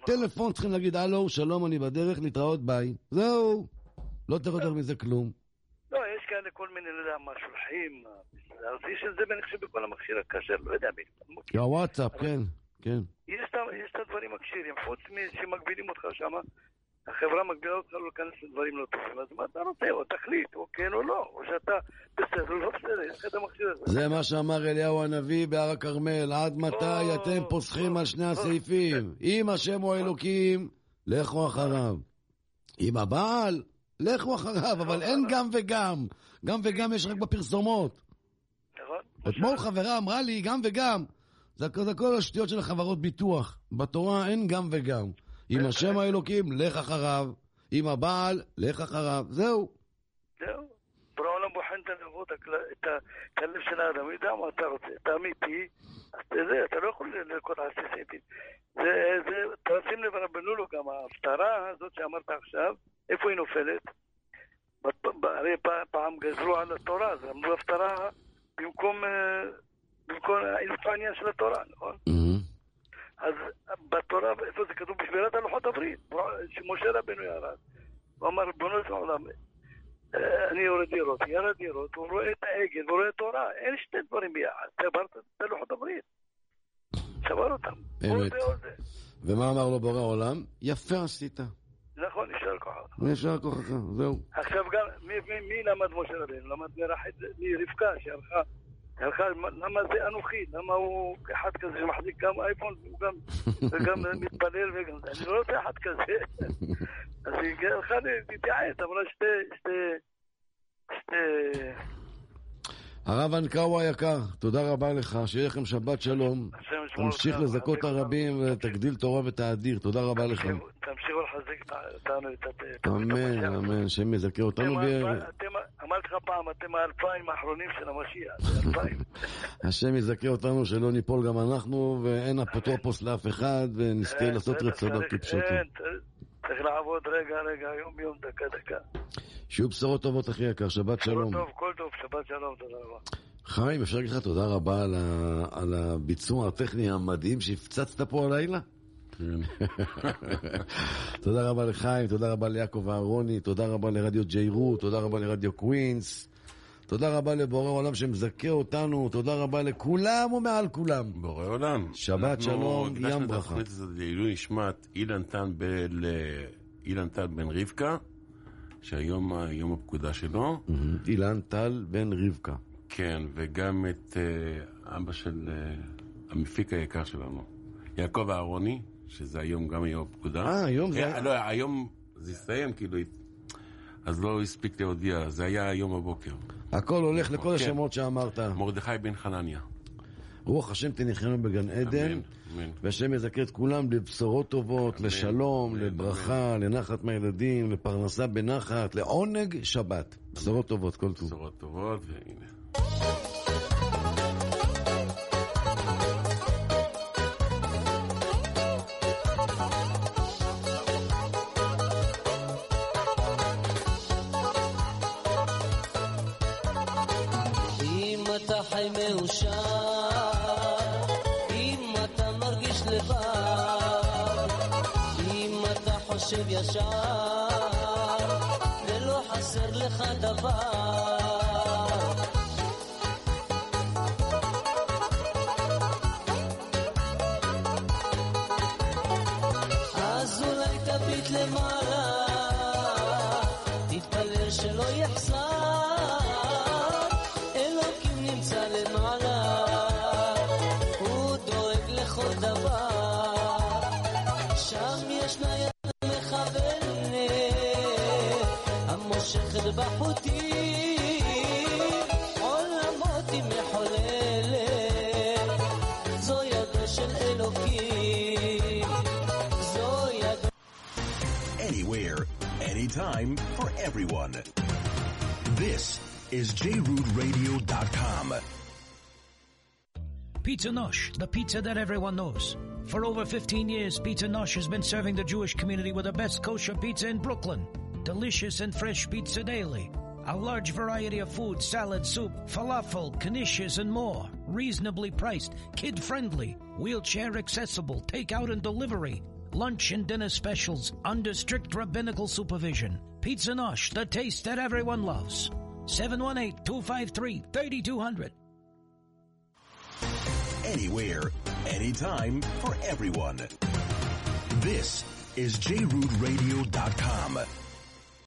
טלפון צריכים להגיד, הלו, שלום, אני בדרך, להתראות, ביי. זהו. לא צריך יותר מזה כלום. לא, יש כאלה כל מיני, לא יודע מה, שולחים, אז יש את זה, אני חושב, בכל המכשיר הכשר, לא יודע בדיוק. הוואטסאפ, כן, כן. יש את ה- יש את הדברים הכשרים, חוץ משמגבילים אותך שמה, החברה מגבילה אותך לא להיכנס לדברים לא טובים, אז מה אתה רוצה? או תחליט, או כן או לא, או שאתה בסדר או לא בסדר, יש לך את המכשיר הזה. זה מה שאמר אליהו הנביא בהר הכרמל, עד מתי אתם פוסחים על שני הסעיפים? אם השם הוא אלוקים, לכו אחריו. אם הבעל, לכו אחריו, אבל אין גם וגם. גם וגם יש רק בפרסומות. נכון? אתמול חברה אמרה לי גם וגם. זה הכל- זה כל השטויות של החברות ביטוח. בתורה אין גם וגם. אם השם האלוקים, לך אחריו. אם הבעל, לך אחריו. זהו. זהו. בורא העולם בוחן את הכל- את הלב של האדם, הוא יודע מה אתה רוצה. אתה אמיתי, אתה לא יכול לרקוד על סעיפים. זה, זה, תשים לב רבנו לו גם, ההפטרה הזאת שאמרת עכשיו, איפה היא נופלת? הרי פעם גזרו על התורה, אז אמרו הפטרה במקום, אה, במקום העניין של התורה, נכון? אז בתורה, איפה זה כתוב? בשבירת הלוחות הברית, שמשה רבנו ירד. הוא אמר, ריבונו של עולם, אה, אני יורד דירות, ירד דירות, הוא רואה את העגל, הוא רואה תורה, אין שתי דברים ביחד. שברת את הלוחות הברית. שבר אותם. או אמת. ומה אמר לו בורא עולם? יפה עשית. נכון, יישר כוח. יישר כוחך, זהו. עכשיו גם, מי, למד משה רבנו? למד מרחד, מרבקה שהלכה, הלכה, למה זה אנוכי? למה הוא אחד כזה שמחזיק גם אייפון והוא גם, וגם מתפלל וגם זה? אני לא רוצה אחד כזה. אז היא הלכה להתייעץ, אמרה שתי, שתי, שתי... הרב אנקאו היקר, תודה רבה לך, שיהיה לכם שבת שלום. תמשיך לזכות. הרבים ותגדיל תורה ותאדיר, תודה רבה לך. תמשיכו לחזק אותנו, את את- אמן, אמן, השם יזכה אותנו, אתם, לך פעם, אתם האלפיים האחרונים של המשיח, אלפיים. השם יזכה אותנו שלא ניפול גם אנחנו, ואין אפוטרופוס לאף אחד, ונזכה אין, לעשות רצונו כפשוטו. אין, צריך לעבוד רגע, רגע, יום, יום, דקה, דקה. שיהיו בשורות טובות, אחי יקר, שבת כל שלום. טוב, כל טוב, שבת שלום, תודה רבה. חיים, אפשר להגיד לך תודה רבה על ה- על הביצוע הטכני המדהים שהפצצת פה הלילה? תודה רבה לחיים, תודה רבה ליעקב אהרוני, תודה רבה לרדיו ג'יירו, תודה רבה לרדיו קווינס, תודה רבה לבורא עולם שמזכה אותנו, תודה רבה לכולם ומעל כולם. בורא עולם. שבת שלום, אנחנו הקדשנו ים את ברכה. התוכנית הזאת לעילוי נשמת אילן טל ב- ל- אילן טל בן רבקה, שהיום יום הפקודה שלו. אילן טל בן רבקה. כן, וגם את אה, אבא של אה, המפיק היקר שלנו, יעקב אהרוני, שזה היום גם יום הפקודה. אה, היום זה אה, היה- לא, היום זה הסתיים, כאילו, אז לא הספיק להודיע, זה היה היום בבוקר. הכל הולך לכל כן. השמות שאמרת. מרדכי בן חנניה. רוח השם תניחנו בגן עדן, אמן, אמן. והשם יזכה את כולם לבשורות טובות, לשלום, לברכה, לנחת מהילדים, לפרנסה בנחת, לעונג שבת. בשורות טובות, כל טוב. בשורות טובות, והנה. חושב ישר, ולא חסר לך דבר. jrootradio.com. Pizza Nosh, the pizza that everyone knows. For over 15 years, Pizza Nosh has been serving the Jewish community with the best kosher pizza in Brooklyn. Delicious and fresh pizza daily. A large variety of food, salad, soup, falafel, knishes, and more. Reasonably priced, kid-friendly, wheelchair accessible, takeout and delivery. Lunch and dinner specials under strict rabbinical supervision. Pizza Nosh, the taste that everyone loves. 718-253-3200. Anywhere, anytime, for everyone. This is jrootradio.com.